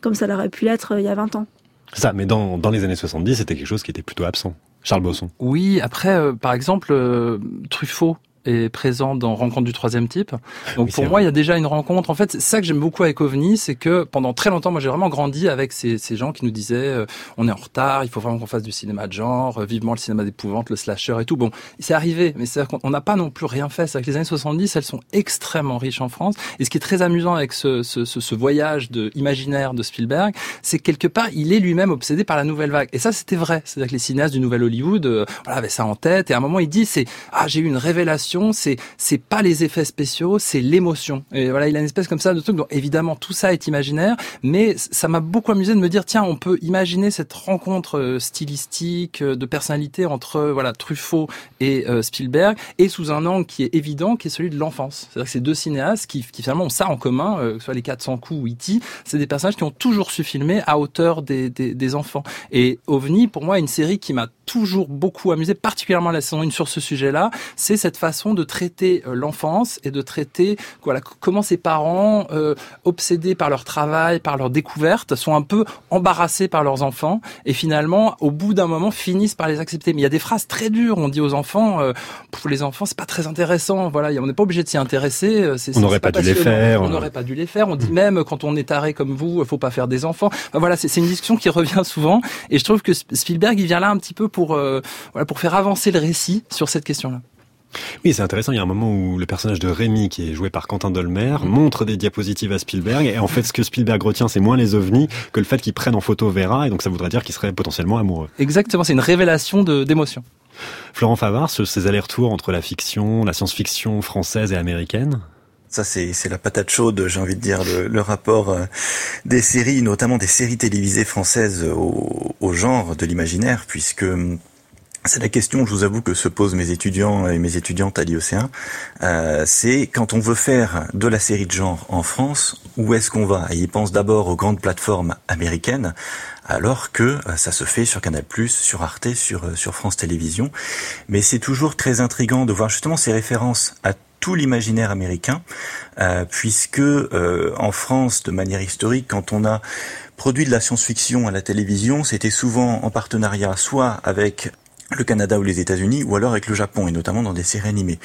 comme ça l'aurait pu l'être euh, il y a 20 ans. C'est ça, mais dans, dans les années 70, c'était quelque chose qui était plutôt absent. Charles Bosson. Oui, après, euh, par exemple, euh, Truffaut est présent dans Rencontre du troisième type. Donc Oui, pour moi, il y a déjà une rencontre. En fait, c'est ça que j'aime beaucoup avec OVNI, c'est que pendant très longtemps, moi j'ai vraiment grandi avec ces, ces gens qui nous disaient euh, on est en retard, il faut vraiment qu'on fasse du cinéma de genre, euh, vivement le cinéma d'épouvante, le slasher et tout. Bon, c'est arrivé, mais c'est qu'on n'a pas non plus rien fait. C'est que les années 70, elles sont extrêmement riches en France. Et ce qui est très amusant avec ce, ce, ce, ce voyage de imaginaire de Spielberg, c'est que quelque part, il est lui-même obsédé par la nouvelle vague. Et ça, c'était vrai. C'est-à-dire que les cinéastes du nouvel Hollywood, euh, voilà, avaient ça en tête. Et à un moment, il dit, c'est ah, j'ai eu une révélation. C'est c'est pas les effets spéciaux, c'est l'émotion. Et voilà, il a une espèce comme ça de truc. Donc évidemment, tout ça est imaginaire, mais ça m'a beaucoup amusé de me dire, tiens, on peut imaginer cette rencontre euh, stylistique euh, de personnalité entre euh, voilà Truffaut et Spielberg, et sous un angle qui est évident, qui est celui de l'enfance. C'est-à-dire que ces deux cinéastes qui, finalement ont ça en commun, que ce soit les 400 coups ou E.T., c'est des personnages qui ont toujours su filmer à hauteur des, des, des enfants. Et OVNI, pour moi, est une série qui m'a toujours beaucoup amusé, particulièrement la saison 1 sur ce sujet-là, c'est cette façon de traiter euh, l'enfance et de traiter voilà comment ces parents euh, obsédés par leur travail, par leur découverte, sont un peu embarrassés par leurs enfants et finalement au bout d'un moment finissent par les accepter. Mais il y a des phrases très dures, on dit aux enfants euh, pour les enfants, c'est pas très intéressant, voilà, on n'est pas obligé de s'y intéresser, euh, On n'aurait pas dû les faire. On n'aurait pas dû les faire. On dit même quand on est taré comme vous, faut pas faire des enfants. Enfin, voilà, c'est une discussion qui revient [LAUGHS] souvent et je trouve que Sp- Spielberg il vient là un petit peu pour euh, voilà pour faire avancer le récit sur cette question-là. Oui, c'est intéressant. Il y a un moment où le personnage de Rémi, qui est joué par Quentin Dolmer, montre des diapositives à Spielberg. Et en fait, ce que Spielberg retient, c'est moins les ovnis que le fait qu'il prenne en photo Vera. Et donc, ça voudrait dire qu'il serait potentiellement amoureux. Exactement, c'est une révélation de d'émotion. Florent Favard, ce- ces allers-retours entre la fiction, la science-fiction française et américaine? Ça, c'est la patate chaude, j'ai envie de dire, le, le rapport euh, des séries, notamment des séries télévisées françaises au, au genre de l'imaginaire, puisque hum, c'est la question, je vous avoue, que se posent mes étudiants et mes étudiantes à l'IOC1. Euh, c'est quand on veut faire de la série de genre en France, où est-ce qu'on va? Et ils pensent d'abord aux grandes plateformes américaines, alors que euh, ça se fait sur Canal+, sur Arte, sur euh, sur France Télévisions. Mais c'est toujours très intrigant de voir justement ces références à tout l'imaginaire américain, puisque en France, de manière historique, quand on a produit de la science-fiction à la télévision, c'était souvent en partenariat soit avec le Canada ou les États-Unis, ou alors avec le Japon, et notamment dans des séries animées.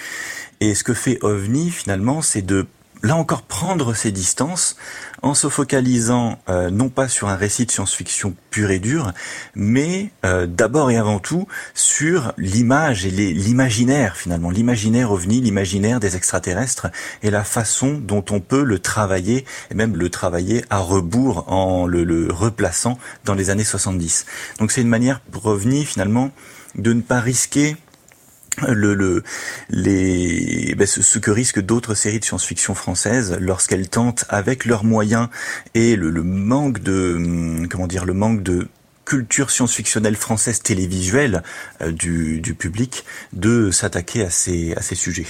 Et ce que fait OVNI, finalement, c'est de, là encore, prendre ses distances en se focalisant euh, non pas sur un récit de science-fiction pur et dur, mais euh, d'abord et avant tout sur l'image et l'imaginaire, finalement, l'imaginaire OVNI, l'imaginaire des extraterrestres, et la façon dont on peut le travailler, et même le travailler à rebours en le, le replaçant dans les années 70. Donc c'est une manière pour OVNI, finalement, de ne pas risquer le, le, les, ben, ce, ce que risquent d'autres séries de science-fiction françaises lorsqu'elles tentent, avec leurs moyens et le, le manque de, hum, comment dire, le manque de culture science-fictionnelle française télévisuelle euh, du, du public, de s'attaquer à ces, à ces sujets.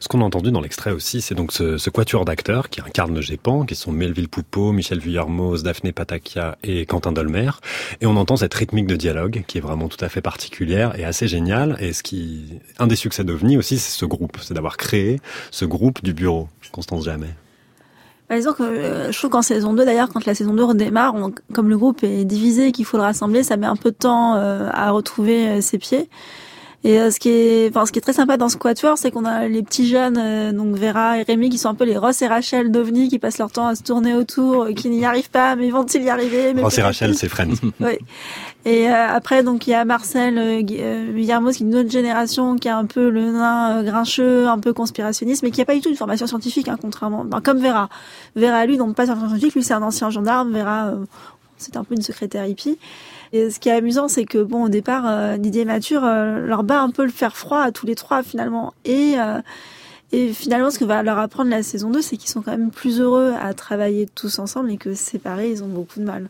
Ce qu'on a entendu dans l'extrait aussi, c'est donc ce, ce quatuor d'acteurs qui incarne le qui sont Melville Poupeau, Michel Vuillermoz, Daphné Patakia et Quentin Dolmer. Et on entend cette rythmique de dialogue qui est vraiment tout à fait particulière et assez géniale. Et ce qui, un des succès d'OVNI aussi, c'est ce groupe, c'est d'avoir créé ce groupe du bureau. Constance Jamais. Bah, disons que euh, je trouve qu'en saison 2, d'ailleurs, quand la saison 2 redémarre, comme le groupe est divisé et qu'il faut le rassembler, ça met un peu de temps euh, à retrouver euh, ses pieds. Et euh, ce qui est, enfin, ce qui est très sympa dans ce quatuor, c'est qu'on a les petits jeunes, euh, donc Vera et Rémi, qui sont un peu les Ross et Rachel d'OVNI, qui passent leur temps à se tourner autour, euh, qui n'y arrivent pas, mais vont-ils y arriver mais c'est peut-être Rachel, c'est Friends. [LAUGHS] oui. Et euh, après, donc il y a Marcel euh, euh, Villarmoz, qui est d'une autre génération, qui a un peu le nain grincheux, un peu conspirationniste, mais qui n'a pas du tout une formation scientifique, hein, contrairement, ben, comme Vera. Vera, lui, donc pas une formation scientifique, lui c'est un ancien gendarme. Vera, euh, c'est un peu une secrétaire hippie. Et ce qui est amusant, c'est que bon, au départ, euh, Didier Mature euh, leur bat un peu le fer froid à tous les trois finalement. Et euh, et finalement, ce que va leur apprendre la saison 2, c'est qu'ils sont quand même plus heureux à travailler tous ensemble et que séparés, ils ont beaucoup de mal.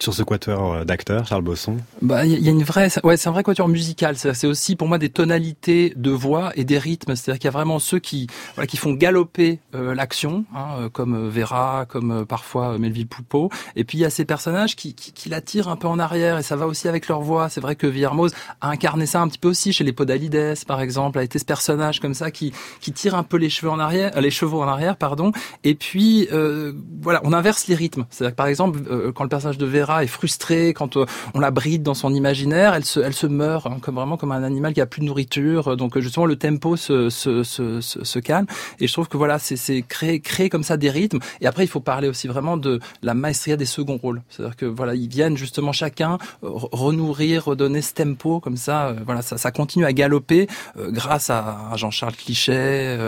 Sur ce quatuor euh, d'acteurs, Charles Bosson. Bah, il y, a- une vraie, ouais, c'est un vrai quatuor musical. C'est aussi pour moi des tonalités de voix et des rythmes. C'est-à-dire qu'il y a vraiment ceux qui, voilà, qui font galoper euh, l'action, hein, euh, comme Vera, comme parfois Melville Poupeau. Et puis il y a ces personnages qui, qui, qui un peu en arrière et ça va aussi avec leur voix. C'est vrai que Villermoz a incarné ça un petit peu aussi chez les Podalides, par exemple, a été ce personnage comme ça qui, qui tire un peu les cheveux en arrière, les chevaux en arrière, pardon. Et puis voilà, on inverse les rythmes. C'est-à-dire que par exemple, quand le personnage de Vera est frustré, quand euh, on la bride dans son imaginaire, elle se, elle se meurt hein, comme vraiment comme un animal qui a plus de nourriture. Donc euh, justement le tempo se, se, se, se, calme. Et je trouve que voilà, c'est créer créer comme ça des rythmes. Et après il faut parler aussi vraiment de la maestria des seconds rôles. C'est-à-dire que voilà, ils viennent justement chacun euh, re- renourrir, redonner ce tempo comme ça. voilà, ça, ça continue à galoper grâce à, Jean-Charles Clichet,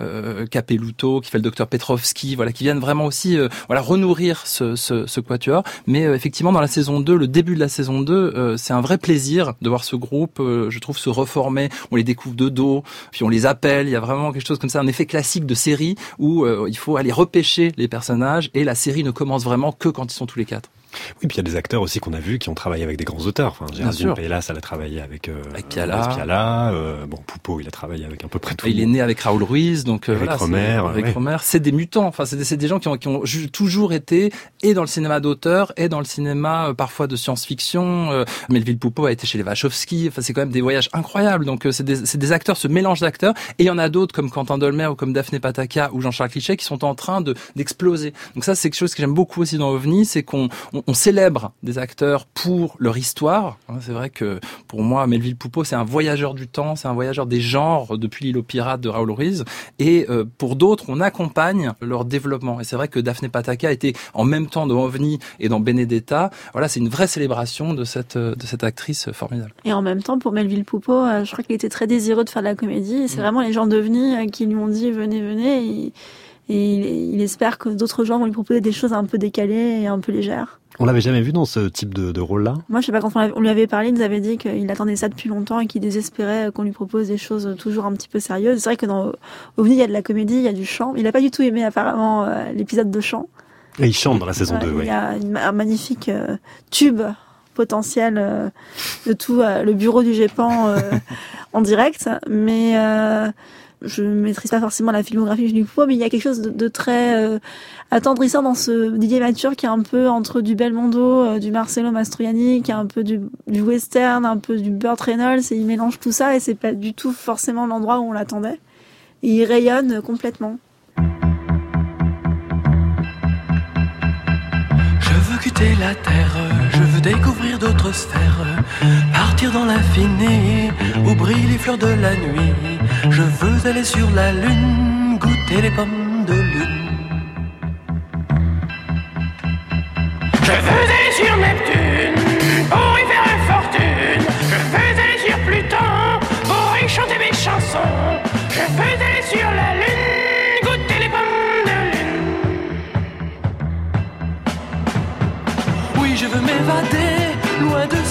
euh, Capelluto, qui fait le docteur Petrovski, voilà, qui viennent vraiment aussi voilà renourrir ce, ce, ce quatuor. Mais euh, effectivement, dans la saison 2, le début de la saison 2, euh, c'est un vrai plaisir de voir ce groupe, euh, je trouve, se reformer. On les découvre de dos, puis on les appelle. Il y a vraiment quelque chose comme ça, un effet classique de série où euh, il faut aller repêcher les personnages et la série ne commence vraiment que quand ils sont tous les quatre. Oui, puis il y a des acteurs aussi qu'on a vus qui ont travaillé avec des grands auteurs. Enfin, Géraldine. Pélas, elle a travaillé avec, euh, Avec Piala. Piala, euh, bon, Poupeau, il a travaillé avec à peu près tout. Il est né avec Raoul Ruiz, donc euh, Eric voilà, Romer, Eric ouais. Romer, c'est des mutants. Enfin, c'est des, des gens qui ont, qui ont toujours été et dans le cinéma d'auteur et dans le cinéma euh, parfois de science-fiction. Euh, Melville Poupeau a été chez les Wachowski. Enfin, c'est quand même des voyages incroyables. Donc, euh, c'est des, des acteurs, ce mélange d'acteurs. Et il y en a d'autres comme Quentin Dolmer ou comme Daphné Patakia ou Jean-Charles Cliché qui sont en train de d'exploser. Donc ça, c'est quelque chose que j'aime beaucoup aussi dans OVNI, c'est qu'on on, on célèbre des acteurs pour leur histoire. Hein, C'est vrai que pour moi, Melville Poupeau, c'est un voyageur du temps, c'est un voyageur des genres depuis l'île aux pirates de Raoul Ruiz. Et euh, pour d'autres, on accompagne leur développement. Et c'est vrai que Daphné Pataka était en même temps dans OVNI et dans Benedetta. Voilà, c'est une vraie célébration de cette euh, de cette actrice formidable. Et en même temps, pour Melville Poupeau, euh, je crois qu'il était très désireux de faire de la comédie. Et c'est vraiment les gens d'OVNI qui lui ont dit venez, venez. Et, et il, il espère que d'autres gens vont lui proposer des choses un peu décalées et un peu légères. On l'avait jamais vu dans ce type de, de rôle-là? Moi, je sais pas, quand on lui avait parlé, il nous avait dit qu'il attendait ça depuis longtemps et qu'il désespérait qu'on lui propose des choses toujours un petit peu sérieuses. C'est vrai que dans OVNI, il y a de la comédie, il y a du chant. Il a pas du tout aimé apparemment euh, l'épisode de chant. Et il chante dans la saison Ouais, 2, Il oui. y a une- un magnifique euh, tube potentiel euh, de tout le bureau du GEPAN [LAUGHS] en direct. Mais je maîtrise pas forcément la filmographie du coup, mais il y a quelque chose de, très euh, attendrissant dans ce Didier Mature qui est un peu entre du Belmondo, euh, du Marcello Mastroianni, qui est un peu du, western, un peu du Burt Reynolds, il mélange tout ça et c'est pas du tout forcément l'endroit où on l'attendait. Il rayonne complètement. Je veux quitter la terre, découvrir d'autres sphères, partir dans l'infini où brillent les fleurs de la nuit. Je veux aller sur la lune, goûter les pommes de lune. Je veux aller sur Neptune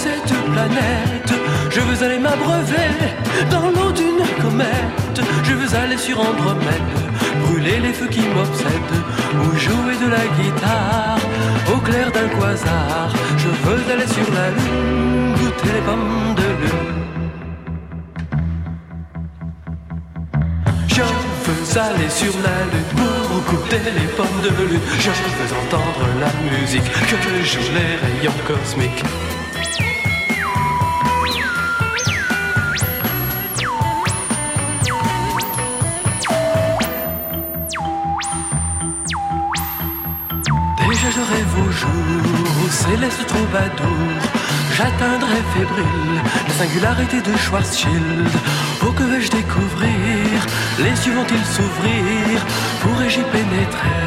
cette planète. Je veux aller m'abreuver dans l'eau d'une comète. Je veux aller sur Andromède, brûler les feux qui m'obsèdent, ou jouer de la guitare au clair d'un quasar. Je veux aller sur la lune, goûter les pommes de lune. Je veux aller sur la lune pour goûter les pommes de lune. Je veux entendre la musique que jouent les rayons cosmiques. Jour céleste troubadour J'atteindrai fébrile la singularité de Schwarzschild. Oh que vais-je découvrir Les yeux vont-ils s'ouvrir Pourrais-je y pénétrer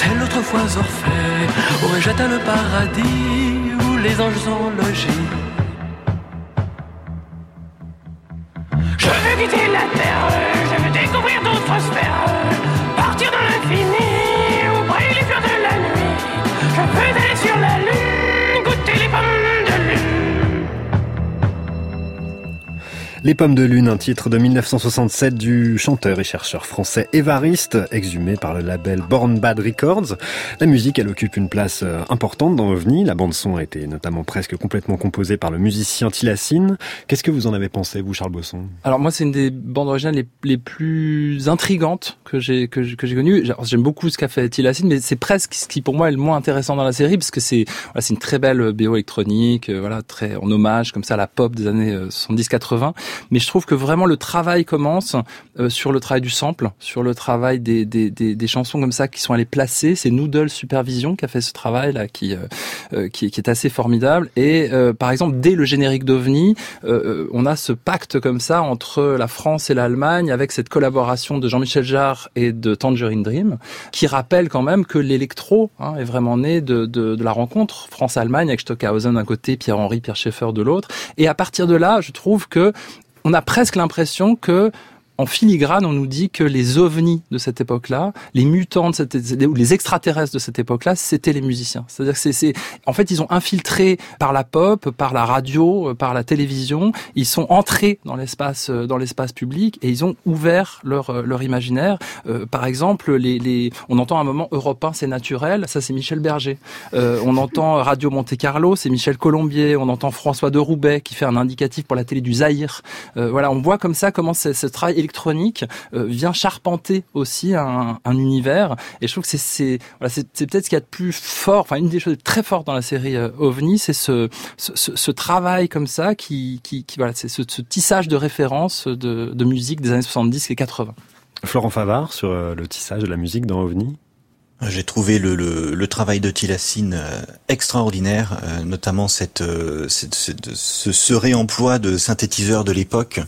Tel autrefois Orphée. Aurais-je atteint le paradis Où les anges sont logis Je veux quitter la terre Je veux découvrir d'autres sphères Les pommes de lune, un titre de 1967 du chanteur et chercheur français Évariste, exhumé par le label Born Bad Records. La musique, elle occupe une place euh, importante dans OVNI. La bande son a été notamment presque complètement composée par le musicien Tilassine. Qu'est-ce que vous en avez pensé, vous, Charles Bosson? Alors moi, c'est une des bandes originales les, les plus intrigantes que j'ai que, j'ai- connues. J'aime beaucoup ce qu'a fait Tilassine, mais c'est presque ce qui pour moi est le moins intéressant dans la série, parce que c'est voilà, c'est une très belle BO électronique, euh, voilà, très en hommage comme ça à la pop des années euh, 70-80. Mais je trouve que vraiment le travail commence euh, sur le travail du sample, sur le travail des, des, des, des chansons comme ça qui sont allées placer. C'est Noodle Supervision qui a fait ce travail là, qui, euh, euh, qui, qui est assez formidable. Et euh, par exemple, dès le générique d'OVNI, euh, euh, on a ce pacte comme ça entre la France et l'Allemagne avec cette collaboration de Jean-Michel Jarre et de Tangerine Dream, qui rappelle quand même que l'électro hein, est vraiment né de, de, de la rencontre France-Allemagne avec Stockhausen d'un côté, Pierre-Henri, Pierre Schaeffer de l'autre. Et à partir de là, je trouve que on a presque l'impression que en filigrane, on nous dit que les ovnis de cette époque-là, les mutants de cette, ou les extraterrestres de cette époque-là, c'était les musiciens. C'est-à-dire que c'est, en fait, ils ont infiltré par la pop, par la radio, euh, par la télévision, ils sont entrés dans l'espace, euh, dans l'espace public et ils ont ouvert leur, euh, leur imaginaire. Euh, par exemple, les, les, on entend un moment Europe 1, c'est naturel, ça c'est Michel Berger. Euh, on entend Radio Monte Carlo, c'est Michel Colombier. On entend François de Roubaix qui fait un indicatif pour la télé du Zaïre. Euh, voilà, on voit comme ça comment ce travail électronique euh, vient charpenter aussi un, un, univers. Et je trouve que c'est c'est voilà, c'est peut-être ce qu'il y a de plus fort, enfin une des choses très fortes dans la série euh, OVNI, c'est ce, ce, travail comme ça qui, qui, voilà, c'est ce, ce tissage de références de, de musique des années 70 et 80. Florent Favard sur euh, le tissage de la musique dans OVNI J'ai trouvé le, le, le, travail de Tilassine euh, extraordinaire, euh, notamment cette, euh, cette, cette, ce, ce réemploi de synthétiseurs de l'époque,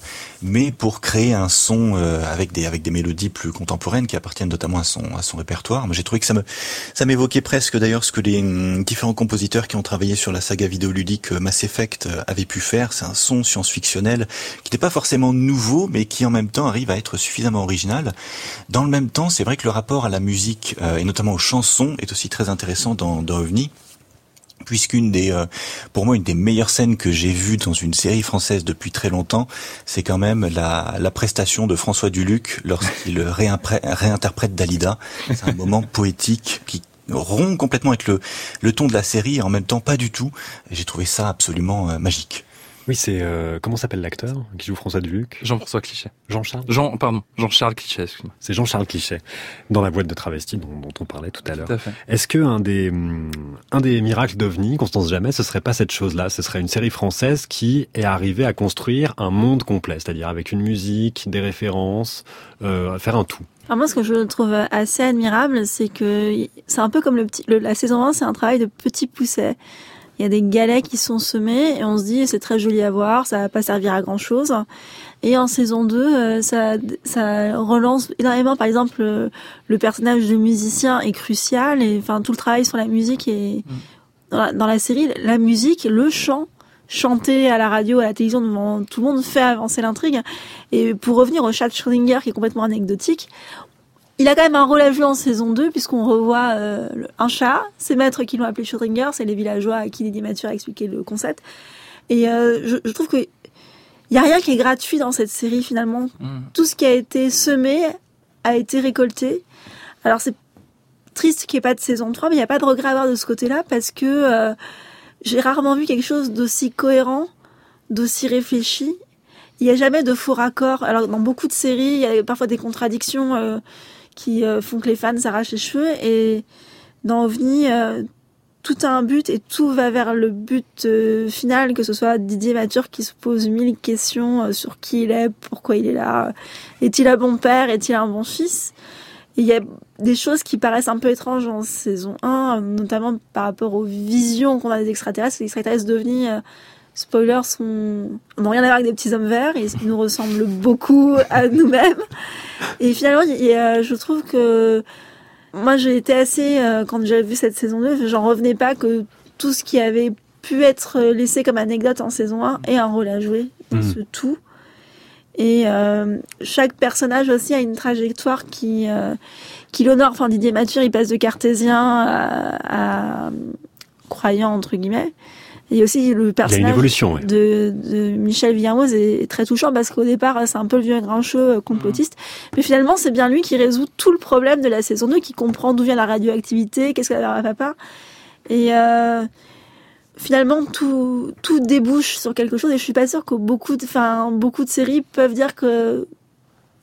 mais pour créer un son avec des avec des mélodies plus contemporaines qui appartiennent notamment à son à son répertoire. J'ai trouvé que ça me ça m'évoquait presque d'ailleurs ce que les hum, différents compositeurs qui ont travaillé sur la saga vidéoludique Mass Effect avaient pu faire. C'est un son science-fictionnel qui n'est pas forcément nouveau, mais qui en même temps arrive à être suffisamment original. Dans le même temps, c'est vrai que le rapport à la musique et notamment aux chansons est aussi très intéressant dans, dans puisqu'une des, euh, pour moi, une des meilleures scènes que j'ai vues dans une série française depuis très longtemps, c'est quand même la, la prestation de François Duluc lorsqu'il [LAUGHS] réinterprète Dalida. C'est un moment poétique qui rompt complètement avec le, le ton de la série et en même temps pas du tout. J'ai trouvé ça absolument euh, magique. Oui, c'est euh, comment s'appelle l'acteur qui joue François Duc Jean-François Cliché. Jean-Charles? Jean, pardon, Jean-Charles Cliché, excuse-moi. C'est Jean-Charles Cliché dans la boîte de travesti dont, dont on parlait tout à l'heure. à fait. Est-ce que un des hum, un des miracles d'OVNI, Constance Jamais, ce serait pas cette chose-là? Ce serait une série française qui est arrivée à construire un monde complet, c'est-à-dire avec une musique, des références, euh, faire un tout. Alors moi, ce que je trouve assez admirable, c'est que c'est un peu comme le petit, le- la saison 1, c'est un travail de petits poussets. Il y a des galets qui sont semés et on se dit c'est très joli à voir, ça va pas servir à grand chose. Et en saison 2, euh, ça, ça relance énormément. Par exemple, le, le personnage de musicien est crucial et enfin tout le travail sur la musique est dans, la, dans la série, la musique, le chant chanté à la radio, à la télévision devant tout le monde fait avancer l'intrigue. Et pour revenir au chat Schrödinger qui est complètement anecdotique, il a quand même un rôle à jouer en saison 2 puisqu'on revoit euh, un chat, ses maîtres qui l'ont appelé Schrödinger, c'est les villageois à qui Didier Mathieu a expliqué le concept. Et euh, je, je trouve que il y a rien qui est gratuit dans cette série finalement. Tout ce qui a été semé a été récolté. Alors c'est triste qu'il n'y ait pas de saison 3, mais il n'y a pas de regret à avoir de ce côté-là parce que euh, j'ai rarement vu quelque chose d'aussi cohérent, d'aussi réfléchi. Il n'y a jamais de faux raccords. Alors dans beaucoup de séries, il y a parfois des contradictions euh, qui euh, font que les fans s'arrachent les cheveux. Et dans OVNI, euh, tout a un but et tout va vers le but euh, final, que ce soit Didier Mature qui se pose mille questions sur qui il est, pourquoi il est là, est-il un bon père, est-il un bon fils? Il y a des choses qui paraissent un peu étranges en saison 1, notamment par rapport aux visions qu'on a des extraterrestres. Les extraterrestres d'OVNI, spoilers, sont... n'ont rien à voir avec des petits hommes verts, et ils nous ressemblent beaucoup à nous-mêmes. Et finalement, a- je trouve que moi j'ai été assez, euh, quand j'ai vu cette saison 2, j'en revenais pas que tout ce qui avait pu être laissé comme anecdote en saison 1 ait un rôle à jouer dans Mhm. ce tout. Et euh, chaque personnage aussi a une trajectoire qui, euh, qui l'honore. Enfin, Didier Mature, il passe de cartésien à, à croyant, entre guillemets. Et aussi le personnage de, de Michel Villermoz est très touchant parce qu'au départ, c'est un peu le vieux grincheux euh, complotiste. Mais finalement, c'est bien lui qui résout tout le problème de la saison 2, qui comprend d'où vient la radioactivité, qu'est-ce qu'elle a à papa. Et euh, finalement, tout, tout débouche sur quelque chose. Et je suis pas sûre que beaucoup de, enfin, beaucoup de séries peuvent dire que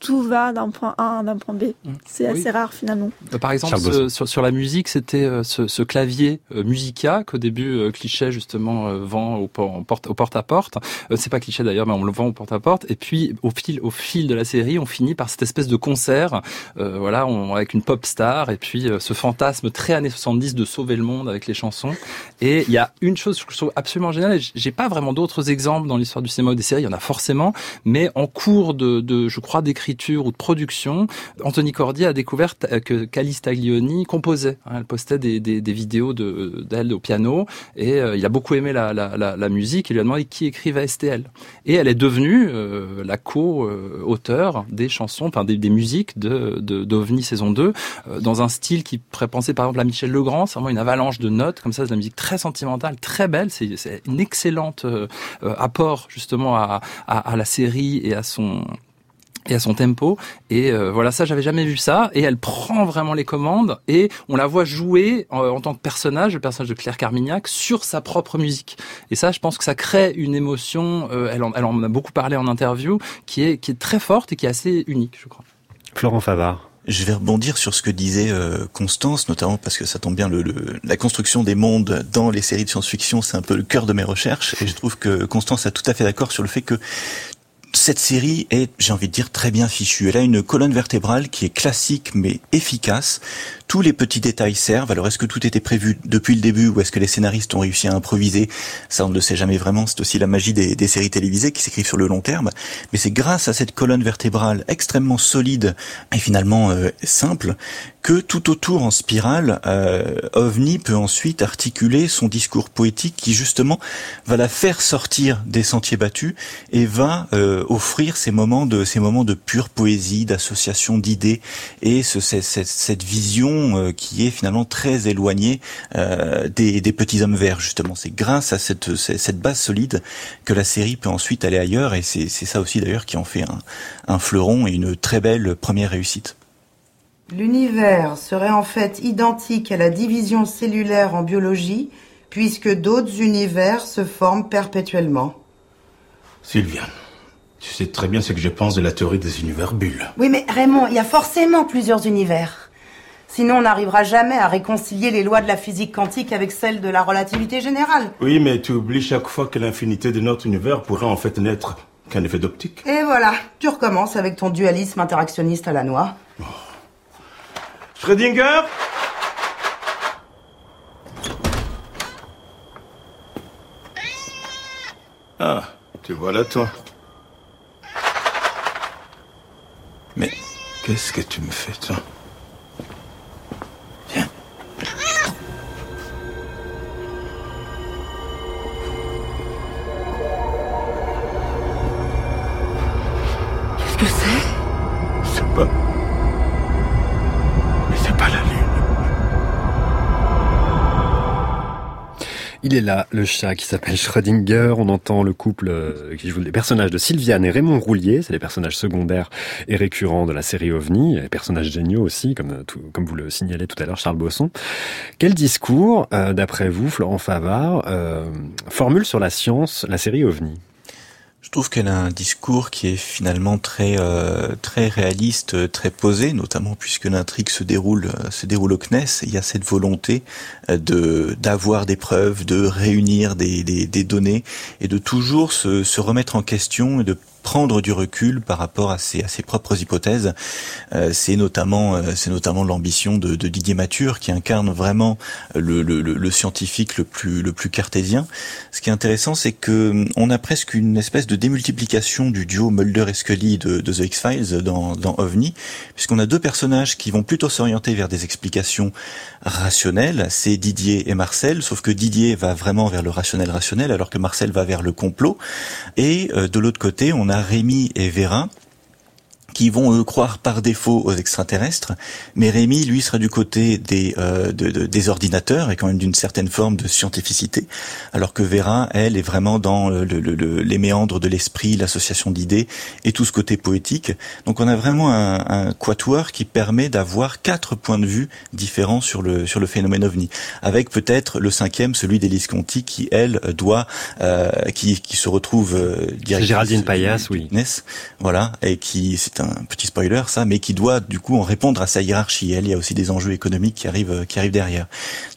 tout va d'un point A à d'un point B. C'est assez Oui. rare finalement. Euh, Par exemple, ce- sur, sur la musique, c'était euh, ce, ce clavier euh, Musica qu'au début Cliché justement vend au, porte, au à porte. C'est pas Cliché d'ailleurs, mais on le vend au porte à porte. Et puis au fil au fil de la série, on finit par cette espèce de concert, euh, voilà, on, avec une pop star et puis ce fantasme très années 70 de sauver le monde avec les chansons. Et il y a une chose que je trouve absolument géniale. J'ai pas vraiment d'autres exemples dans l'histoire du cinéma ou des séries. Il y en a forcément, mais en cours de, de je crois, d'écriture ou de production, Anthony Cordier a découvert que Caliste Taglioni composait. hein. elle postait des, vidéos de- d'elle au piano et euh, il a beaucoup aimé la, musique. Il lui a demandé qui écrivait STL. Et elle est devenue euh, la co-auteur des chansons, enfin des, musiques de, d'OVNI saison 2, euh, dans un style qui pourrait penser par exemple à Michel Legrand. C'est vraiment une avalanche de notes, comme ça, c'est de la musique très sentimentale, très belle. C'est, une excellente apport justement à la série et à son et à son tempo. Et euh, voilà ça j'avais jamais vu ça. Et elle prend vraiment les commandes et on la voit jouer en, en tant que personnage le personnage de Claire Carmignac sur sa propre musique. Et ça je pense que ça crée une émotion euh, elle, en, elle en a beaucoup parlé en interview qui est qui est très forte et qui est assez unique je crois. Florent Favard. Je vais rebondir sur ce que disait euh, Constance, notamment parce que ça tombe bien, le, le- la construction des mondes dans les séries de science-fiction, c'est un peu le cœur de mes recherches, et je trouve que Constance a tout à fait d'accord sur le fait que cette série est, j'ai envie de dire, très bien fichue. Elle a une colonne vertébrale qui est classique mais efficace. Tous les petits détails servent. Alors est-ce que tout était prévu depuis le début ou est-ce que les scénaristes ont réussi à improviser? Ça, on ne le sait jamais vraiment. C'est aussi la magie des, des séries télévisées qui s'écrivent sur le long terme. Mais c'est grâce à cette colonne vertébrale extrêmement solide et finalement euh, simple que tout autour en spirale, euh, OVNI peut ensuite articuler son discours poétique qui justement va la faire sortir des sentiers battus et va euh, offrir ces moments de ces moments de pure poésie, d'association d'idées et ce, cette, cette- cette vision euh, qui est finalement très éloignée euh, des, des petits hommes verts justement. C'est grâce à cette, base solide que la série peut ensuite aller ailleurs et c'est ça aussi d'ailleurs qui en fait un, un fleuron et une très belle première réussite. L'univers serait en fait identique à la division cellulaire en biologie, puisque d'autres univers se forment perpétuellement. Sylviane, tu sais très bien ce que je pense de la théorie des univers bulles. Oui, mais Raymond, il y a forcément plusieurs univers. Sinon, on n'arrivera jamais à réconcilier les lois de la physique quantique avec celles de la relativité générale. Oui, mais tu oublies chaque fois que l'infinité de notre univers pourrait en fait n'être qu'un effet d'optique. Et voilà, tu recommences avec ton dualisme interactionniste à la noix. Schrödinger Ah, tu vois là, toi. Mais qu'est-ce que tu me fais, toi? Il est là, le chat qui s'appelle Schrödinger. On entend le couple euh, qui joue les personnages de Sylviane et Raymond Roulier. C'est les personnages secondaires et récurrents de la série OVNI. Personnages géniaux aussi, comme, euh, comme vous le signalez tout à l'heure, Charles Bosson. Quel discours, euh, d'après vous, Florent Favard, formule sur la science la série OVNI? Je trouve qu'elle a un discours qui est finalement très euh, très réaliste, euh, très posé, notamment puisque l'intrigue se déroule euh, se déroule au CNES. Il y a cette volonté euh, de d'avoir des preuves, de réunir des, des, des données et de toujours se, se remettre en question et de prendre du recul par rapport à ses, à ses propres hypothèses. Euh, c'est notamment, euh, c'est notamment l'ambition de, de Didier Mature qui incarne vraiment le, le, le- scientifique le plus, le plus cartésien. Ce qui est intéressant, c'est que hum, on a presque une espèce de démultiplication du duo Mulder et Scully de, de The X-Files dans, dans OVNI, puisqu'on a deux personnages qui vont plutôt s'orienter vers des explications rationnelles. C'est Didier et Marcel, sauf que Didier va vraiment vers le rationnel rationnel, alors que Marcel va vers le complot. Et euh, de l'autre côté, on a Rémi et Vérin qui vont eux croire par défaut aux extraterrestres, mais Rémi lui sera du côté des euh, de- de- des ordinateurs et quand même d'une certaine forme de scientificité, alors que Vera elle est vraiment dans le- le- le- les méandres de l'esprit, l'association d'idées et tout ce côté poétique. Donc on a vraiment un, un quatuor qui permet d'avoir quatre points de vue différents sur le sur le phénomène ovni, avec peut-être le cinquième, celui d'Élise Conti, qui elle doit euh, qui qui se retrouve euh, directrice Géraldine Payas, oui. Voilà, et qui c'est un petit spoiler ça, mais qui doit du coup en répondre à sa hiérarchie. Elle, il y a aussi des enjeux économiques qui arrivent euh, qui arrivent derrière.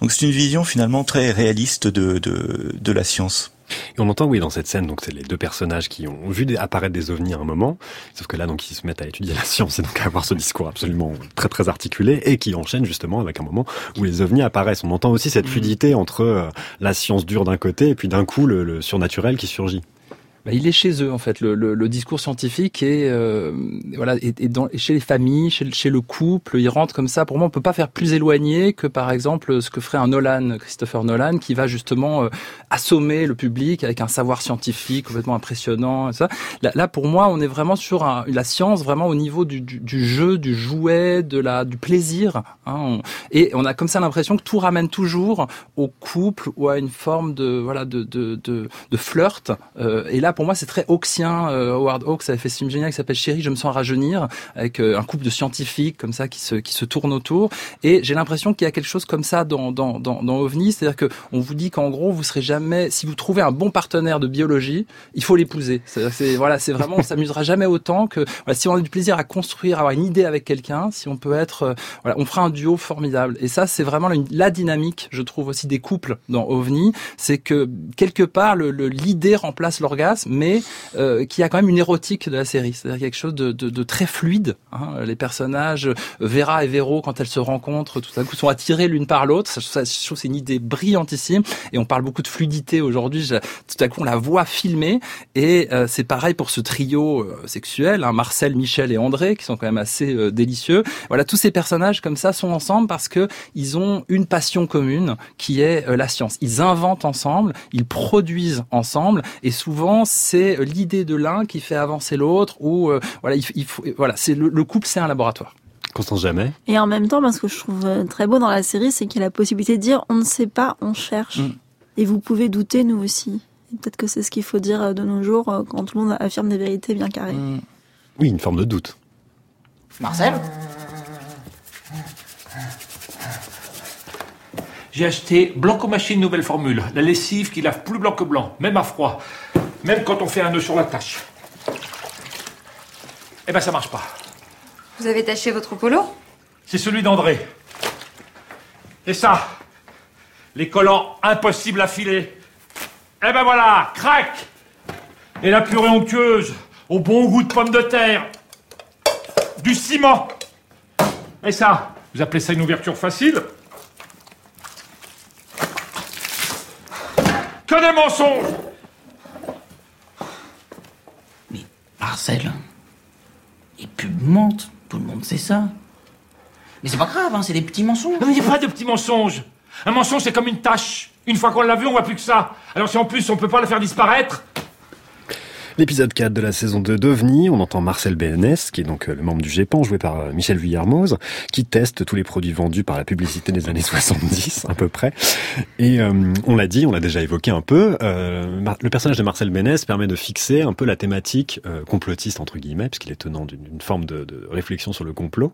Donc c'est une vision finalement très réaliste de de, de la science. Et on entend, oui, dans cette scène, donc c'est les deux personnages qui ont vu apparaître des ovnis à un moment, sauf que là, donc, ils se mettent à étudier [LAUGHS] la science et donc à avoir ce discours absolument très très articulé et qui enchaîne justement avec un moment où les ovnis apparaissent. On entend aussi cette fluidité entre euh, la science dure d'un côté et puis d'un coup le, le surnaturel qui surgit. Bah, il est chez eux en fait le, le, le discours scientifique et euh, voilà et, et dans, et chez les familles, chez, chez le couple, il rentre comme ça. Pour moi, on peut pas faire plus éloigné que par exemple ce que ferait un Nolan, Christopher Nolan, qui va justement euh, assommer le public avec un savoir scientifique complètement impressionnant. Et ça. Là, pour moi, on est vraiment sur un- la science vraiment au niveau du, du, du jeu, du jouet, de la du plaisir. hein. Et on a comme ça l'impression que tout ramène toujours au couple ou à une forme de voilà de de de, de flirt. Euh, et là, pour moi, c'est très Hawksien. Euh, Howard Hawks avait fait ce film génial qui s'appelle Chérie, je me sens rajeunir, avec euh, un couple de scientifiques comme ça qui se qui se tournent autour. Et j'ai l'impression qu'il y a quelque chose comme ça dans dans dans, dans OVNI, c'est-à-dire que on vous dit qu'en gros, vous serez jamais si vous trouvez un bon partenaire de biologie, il faut l'épouser. C'est voilà, c'est vraiment on s'amusera jamais autant que voilà, si on a du plaisir à construire, à avoir une idée avec quelqu'un, si on peut être euh, voilà, on fera un duo formidable. Et ça, c'est vraiment la, dynamique, je trouve aussi des couples dans OVNI, c'est que quelque part l'idée remplace l'orgasme, mais euh, qu'il y a quand même une érotique de la série, c'est-à-dire quelque chose de, de, de très fluide. Hein. Les personnages, euh, Vera et Véro, quand elles se rencontrent, tout à coup sont attirées l'une par l'autre. Je trouve c'est une idée brillantissime. Et on parle beaucoup de fluidité aujourd'hui. Tout à coup, on la voit filmer. Et euh, c'est pareil pour ce trio euh, sexuel, hein, Marcel, Michel et André, qui sont quand même assez euh, délicieux. Voilà, tous ces personnages comme ça sont ensemble parce que ils ont une passion commune qui est la science. Ils inventent ensemble, ils produisent ensemble, et souvent c'est l'idée de l'un qui fait avancer l'autre. Ou euh, voilà, il, faut, voilà, c'est le, le couple, c'est un laboratoire. Constance Jamais. Et en même temps, moi, ce que je trouve euh, très beau dans la série, c'est qu'il y a la possibilité de dire on ne sait pas, on cherche. Mm. Et vous pouvez douter, nous aussi. Et Peut-être que c'est ce qu'il faut dire euh, de nos jours quand tout le monde affirme des vérités bien carrées. Oui, une forme de doute. Marcel? J'ai acheté Blanco Machine nouvelle formule. La lessive qui lave plus blanc que blanc, même à froid. Même quand on fait un nœud sur la tâche. Eh ben ça marche pas. Vous avez taché votre polo? C'est celui d'André. Et ça Les collants impossibles à filer. Eh ben voilà, crac Et la purée onctueuse, au bon goût de pomme de terre. Du ciment. Et ça Vous appelez ça une ouverture facile? Que des mensonges Marcel, les pubs mentent, tout le monde sait ça. Mais c'est pas grave, hein, c'est des petits mensonges. Non, il n'y a pas de petits mensonges. Un mensonge, c'est comme une tâche. Une fois qu'on l'a vu, on voit plus que ça. Alors si en plus on peut pas le faire disparaître, L'épisode 4 de la saison 2 d'OVNI, on entend Marcel BNS, qui est donc euh, le membre du GEPAN, joué par euh, Michel Vuillermoz, qui teste tous les produits vendus par la publicité des années [LAUGHS] 70, à peu près. Et euh, on l'a dit, on l'a déjà évoqué un peu, le personnage de Marcel BNS permet de fixer un peu la thématique complotiste, entre guillemets, puisqu'il est tenant d'une forme de, de réflexion sur le complot.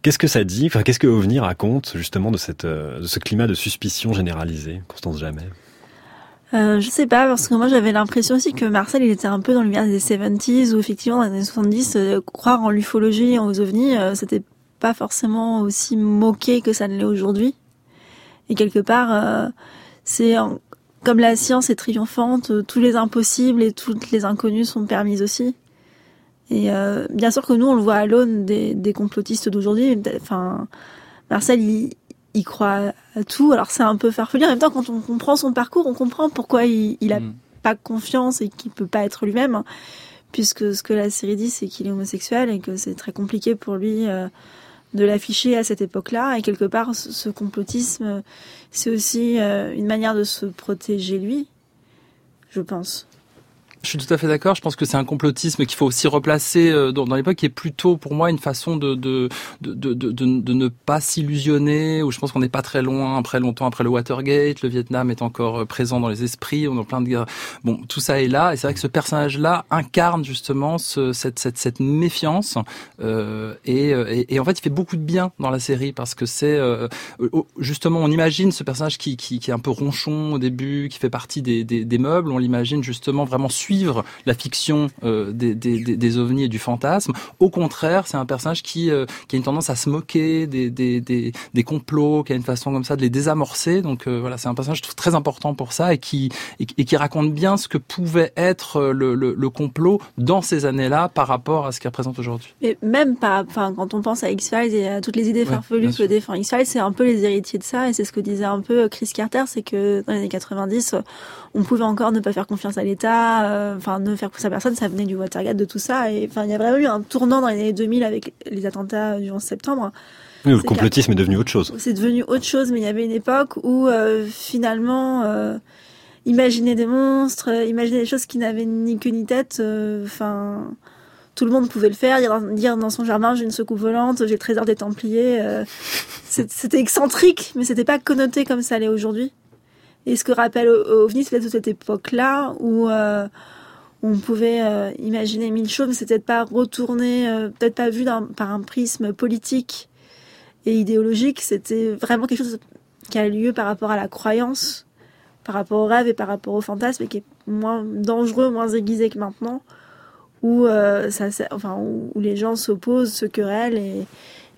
Qu'est-ce que ça dit? Enfin, qu'est-ce que OVNI raconte justement de, de ce climat de suspicion généralisée, Constance Jamais Euh, je sais pas, parce que moi j'avais l'impression aussi que Marcel il était un peu dans l'univers des 70s, où effectivement dans les années 70, euh, croire en l'ufologie et aux ovnis, euh, c'était pas forcément aussi moqué que ça ne l'est aujourd'hui. Et quelque part, euh, c'est en- comme la science est triomphante, euh, tous les impossibles et toutes les inconnues sont permises aussi. Et euh, bien sûr que nous on le voit à l'aune des, des complotistes d'aujourd'hui. Enfin, Marcel il, il croit à tout. Alors c'est un peu farfelu. En même temps, quand on comprend son parcours, on comprend pourquoi il, il a pas confiance et qu'il peut pas être lui-même. hein. Puisque ce que la série dit, c'est qu'il est homosexuel et que c'est très compliqué pour lui euh, de l'afficher à cette époque-là. Et quelque part, ce, ce complotisme, c'est aussi euh, une manière de se protéger lui, je pense. Je suis tout à fait d'accord. Je pense que c'est un complotisme qu'il faut aussi replacer euh, dans, l'époque, qui est plutôt pour moi une façon de de de de, de, ne pas s'illusionner. Où je pense qu'on n'est pas très loin après longtemps après le Watergate. Le Vietnam est encore euh, présent dans les esprits. On est en plein de guerres. Bon, tout ça est là. Et c'est vrai que ce personnage-là incarne justement ce, cette cette cette méfiance. Euh, et, euh, et en fait, il fait beaucoup de bien dans la série parce que c'est euh, justement on imagine ce personnage qui, qui qui est un peu ronchon au début, qui fait partie des des, des meubles. On l'imagine justement vraiment la fiction euh, des, des, des, des ovnis et du fantasme. Au contraire, c'est un personnage qui, euh, qui a une tendance à se moquer des, des, des, des complots, qui a une façon comme ça de les désamorcer. Donc euh, voilà, c'est un personnage je trouve, très important pour ça et qui, et, et qui raconte bien ce que pouvait être le, le, le complot dans ces années-là par rapport à ce qu'il représente aujourd'hui. Et même pas, enfin, quand on pense à X-Files et à toutes les idées farfelues que défend X-Files, c'est un peu les héritiers de ça, et c'est ce que disait un peu Chris Carter, c'est que dans les années 90, euh, on pouvait encore ne pas faire confiance à l'État, enfin, ne faire confiance à personne, ça venait du Watergate, de tout ça, et enfin, il y a vraiment eu un tournant dans les années 2000 avec les attentats du 11 septembre. Oui, le complotisme est devenu autre chose. c'est devenu autre chose, mais il y avait une époque où euh, finalement, euh, imaginer des monstres, euh, imaginer des choses qui n'avaient ni queue ni tête, enfin, tout le monde pouvait le faire. Dire dans, dire dans son jardin, j'ai une secoupe volante, j'ai le trésor des Templiers. c'était excentrique, mais c'était pas connoté comme ça l'est aujourd'hui. Et ce que rappelle OVNI, c'est peut-être cette époque-là où euh, on pouvait euh, imaginer mille choses, mais c'était peut-être pas retourné, euh, peut-être pas vu par un prisme politique et idéologique. C'était vraiment quelque chose qui a lieu par rapport à la croyance, par rapport au rêve et par rapport au fantasme, et qui est moins dangereux, moins aiguisé que maintenant, où, où les gens s'opposent, se querellent, et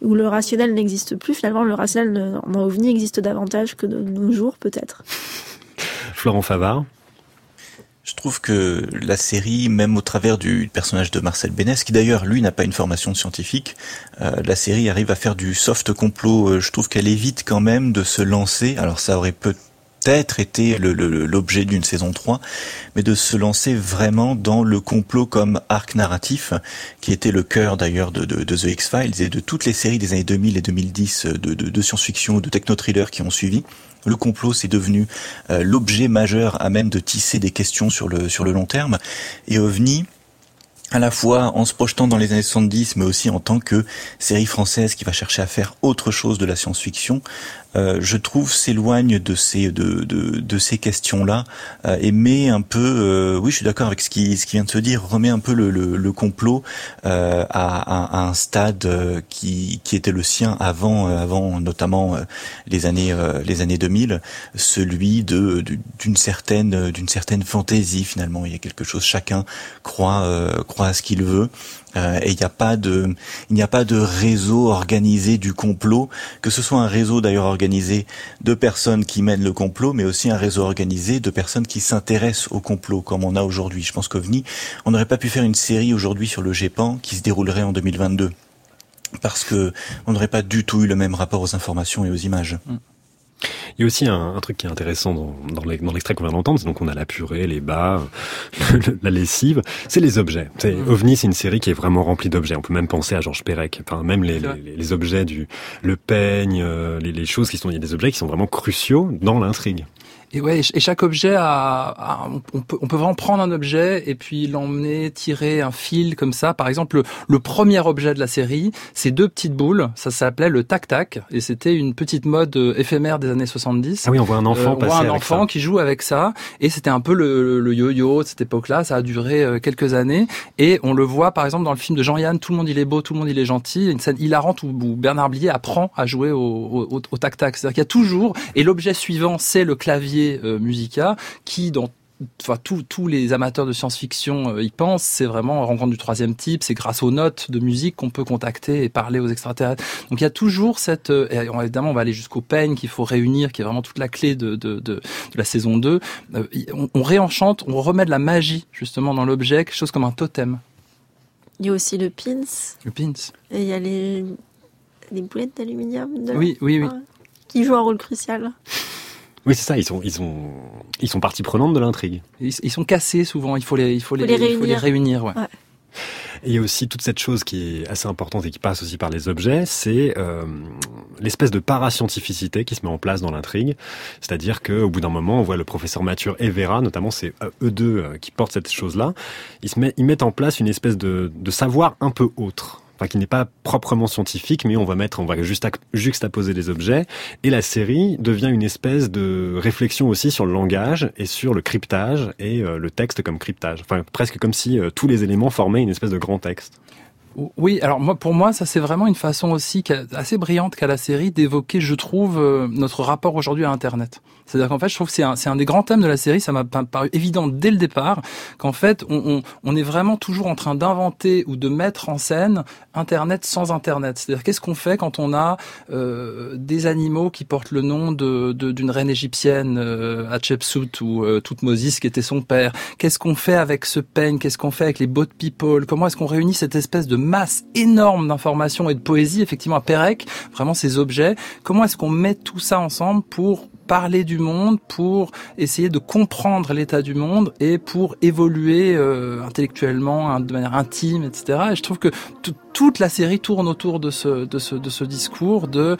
où le rationnel n'existe plus. Finalement, le rationnel en OVNI existe davantage que de nos jours, peut-être. [LAUGHS] Florent Favard. Je trouve que la série, même au travers du personnage de Marcel Bénès, qui d'ailleurs lui n'a pas une formation scientifique, euh, la série arrive à faire du soft complot. Euh, Je trouve qu'elle évite quand même de se lancer. Alors ça aurait peut-être été le- le- l'objet d'une saison 3, mais de se lancer vraiment dans le complot comme arc narratif, qui était le cœur d'ailleurs de, de, de The X-Files et de toutes les séries des années 2000 et 2010 de, de, de science-fiction, de techno-thriller qui ont suivi. Le complot, c'est devenu euh, l'objet majeur à même de tisser des questions sur le sur le long terme. Et OVNI, à la fois en se projetant dans les années 70, mais aussi en tant que série française qui va chercher à faire autre chose de la science-fiction, euh, je trouve, s'éloigne de ces de, de, de ces questions-là euh, et met un peu, euh, oui, je suis d'accord avec ce qui ce qui vient de se dire, remet un peu le, le, le complot euh, à, à, un stade qui qui était le sien avant avant notamment les années les années 2000, celui de d'une certaine d'une certaine fantaisie finalement. Il y a quelque chose, chacun croit croit à ce qu'il veut. Euh, et il n'y a pas de, il n'y a pas de réseau organisé du complot, que ce soit un réseau d'ailleurs organisé de personnes qui mènent le complot, mais aussi un réseau organisé de personnes qui s'intéressent au complot, comme on a aujourd'hui. Je pense qu'OVNI, on n'aurait pas pu faire une série aujourd'hui sur le GEPAN qui se déroulerait en 2022 parce que on n'aurait pas du tout eu le même rapport aux informations et aux images. Mm. Il y a aussi un, truc qui est intéressant dans, dans l'extrait qu'on vient d'entendre, c'est donc on a la purée, les bas, [LAUGHS] la lessive, c'est les objets. C'est, mmh. OVNI, c'est une série qui est vraiment remplie d'objets. On peut même penser à Georges Perec. Enfin, même les, les, les, objets du le peigne, euh, les, les choses qui sont, il y a des objets qui sont vraiment cruciaux dans l'intrigue. Et ouais, et chaque objet a, on, peut, on peut vraiment prendre un objet et puis l'emmener, tirer un fil comme ça. Par exemple, le, premier objet de la série, c'est deux petites boules. Ça s'appelait le tac tac et c'était une petite mode euh, éphémère des années 70. Ah oui, on voit un enfant euh, on voit un enfant qui joue avec ça et c'était un peu le, le yo-yo de cette époque-là. Ça a duré euh, quelques années et on le voit par exemple dans le film de Jean-Yann. Tout le monde il est beau, tout le monde il est gentil. Une scène hilarante où, Bernard Blier apprend à jouer au, au, au tac tac. C'est-à-dire qu'il y a toujours et l'objet suivant c'est le clavier euh, Musica, qui dans enfin tous les amateurs de science-fiction euh, y pensent, c'est vraiment rencontre du troisième type, c'est grâce aux notes de musique qu'on peut contacter et parler aux extraterrestres. Donc il y a toujours cette, euh, évidemment on va aller jusqu'au peigne qu'il faut réunir, qui est vraiment toute la clé de, de, de, la saison 2. on, on, réenchante, on remet de la magie justement dans l'objet, quelque chose comme un totem. Il y a aussi le pins. Le pins. Et il y a les, les boulettes d'aluminium. Oui, oui, oui. Qui jouent un rôle crucial. Oui, c'est ça. Ils sont, ils sont, ils sont partie prenante de l'intrigue. Ils, sont cassés souvent. Il faut les, il faut, les, réunir. Il faut les réunir ouais. Et il y a aussi toute cette chose qui est assez importante et qui passe aussi par les objets, c'est euh, l'espèce de parascientificité qui se met en place dans l'intrigue. C'est-à-dire qu'au bout d'un moment, on voit le professeur Mathieu et Vera, notamment c'est euh, eux deux euh, qui portent cette chose-là. Ils, se met, ils mettent en place une espèce de, de savoir un peu autre enfin qui n'est pas proprement scientifique, mais on va mettre, on va juste juxtaposer les objets, et la série devient une espèce de réflexion aussi sur le langage et sur le cryptage et euh, le texte comme cryptage. Enfin, presque comme si euh, tous les éléments formaient une espèce de grand texte. Oui, alors moi, pour moi, ça c'est vraiment une façon aussi assez brillante qu'a la série d'évoquer, je trouve, euh, notre rapport aujourd'hui à Internet. C'est-à-dire qu'en fait, je trouve que c'est un, un, des grands thèmes de la série. Ça m'a paru évident dès le départ qu'en fait, on, on, est vraiment toujours en train d'inventer ou de mettre en scène Internet sans Internet. C'est-à-dire qu'est-ce qu'on fait quand on a euh, des animaux qui portent le nom de d'une reine égyptienne, euh, Hatshepsut ou euh, qui était son père? Qu'est-ce qu'on fait avec ce peigne? Qu'est-ce qu'on fait avec les boat people? Comment est-ce qu'on réunit cette espèce de masse énorme d'informations et de poésie, effectivement, à Pérec, vraiment ces objets. Comment est-ce qu'on met tout ça ensemble pour parler du monde, pour essayer de comprendre l'état du monde et pour évoluer euh, intellectuellement, hein, de manière intime, etc. Et je trouve que toute la série tourne autour de ce, de ce, de ce discours de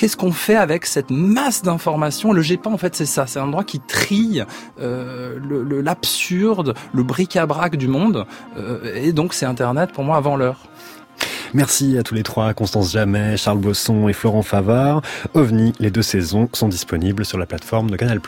qu'est-ce qu'on fait avec cette masse d'informations? Le GEPA, en fait, c'est ça. C'est un endroit qui trille euh, l'absurde, le, bric-à-brac du monde. Euh, et donc, c'est Internet, pour moi, avant l'heure. Merci à tous les trois, Constance Jamais, Charles Bosson et Florent Favard. OVNI, les deux saisons sont disponibles sur la plateforme de Canal+.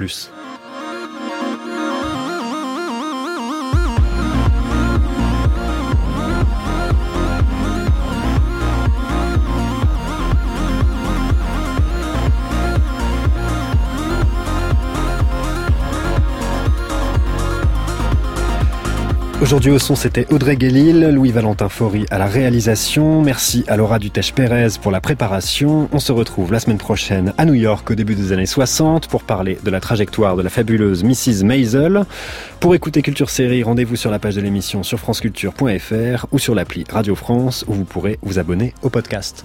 Aujourd'hui au son, c'était Audrey Guélil, Louis-Valentin Faury à la réalisation. Merci à Laura Dutèche-Pérez pour la préparation. On se retrouve la semaine prochaine à New York au début des années 60 pour parler de la trajectoire de la fabuleuse Mrs. Maisel. Pour écouter Culture Série, rendez-vous sur la page de l'émission sur franceculture.fr ou sur l'appli Radio France où vous pourrez vous abonner au podcast.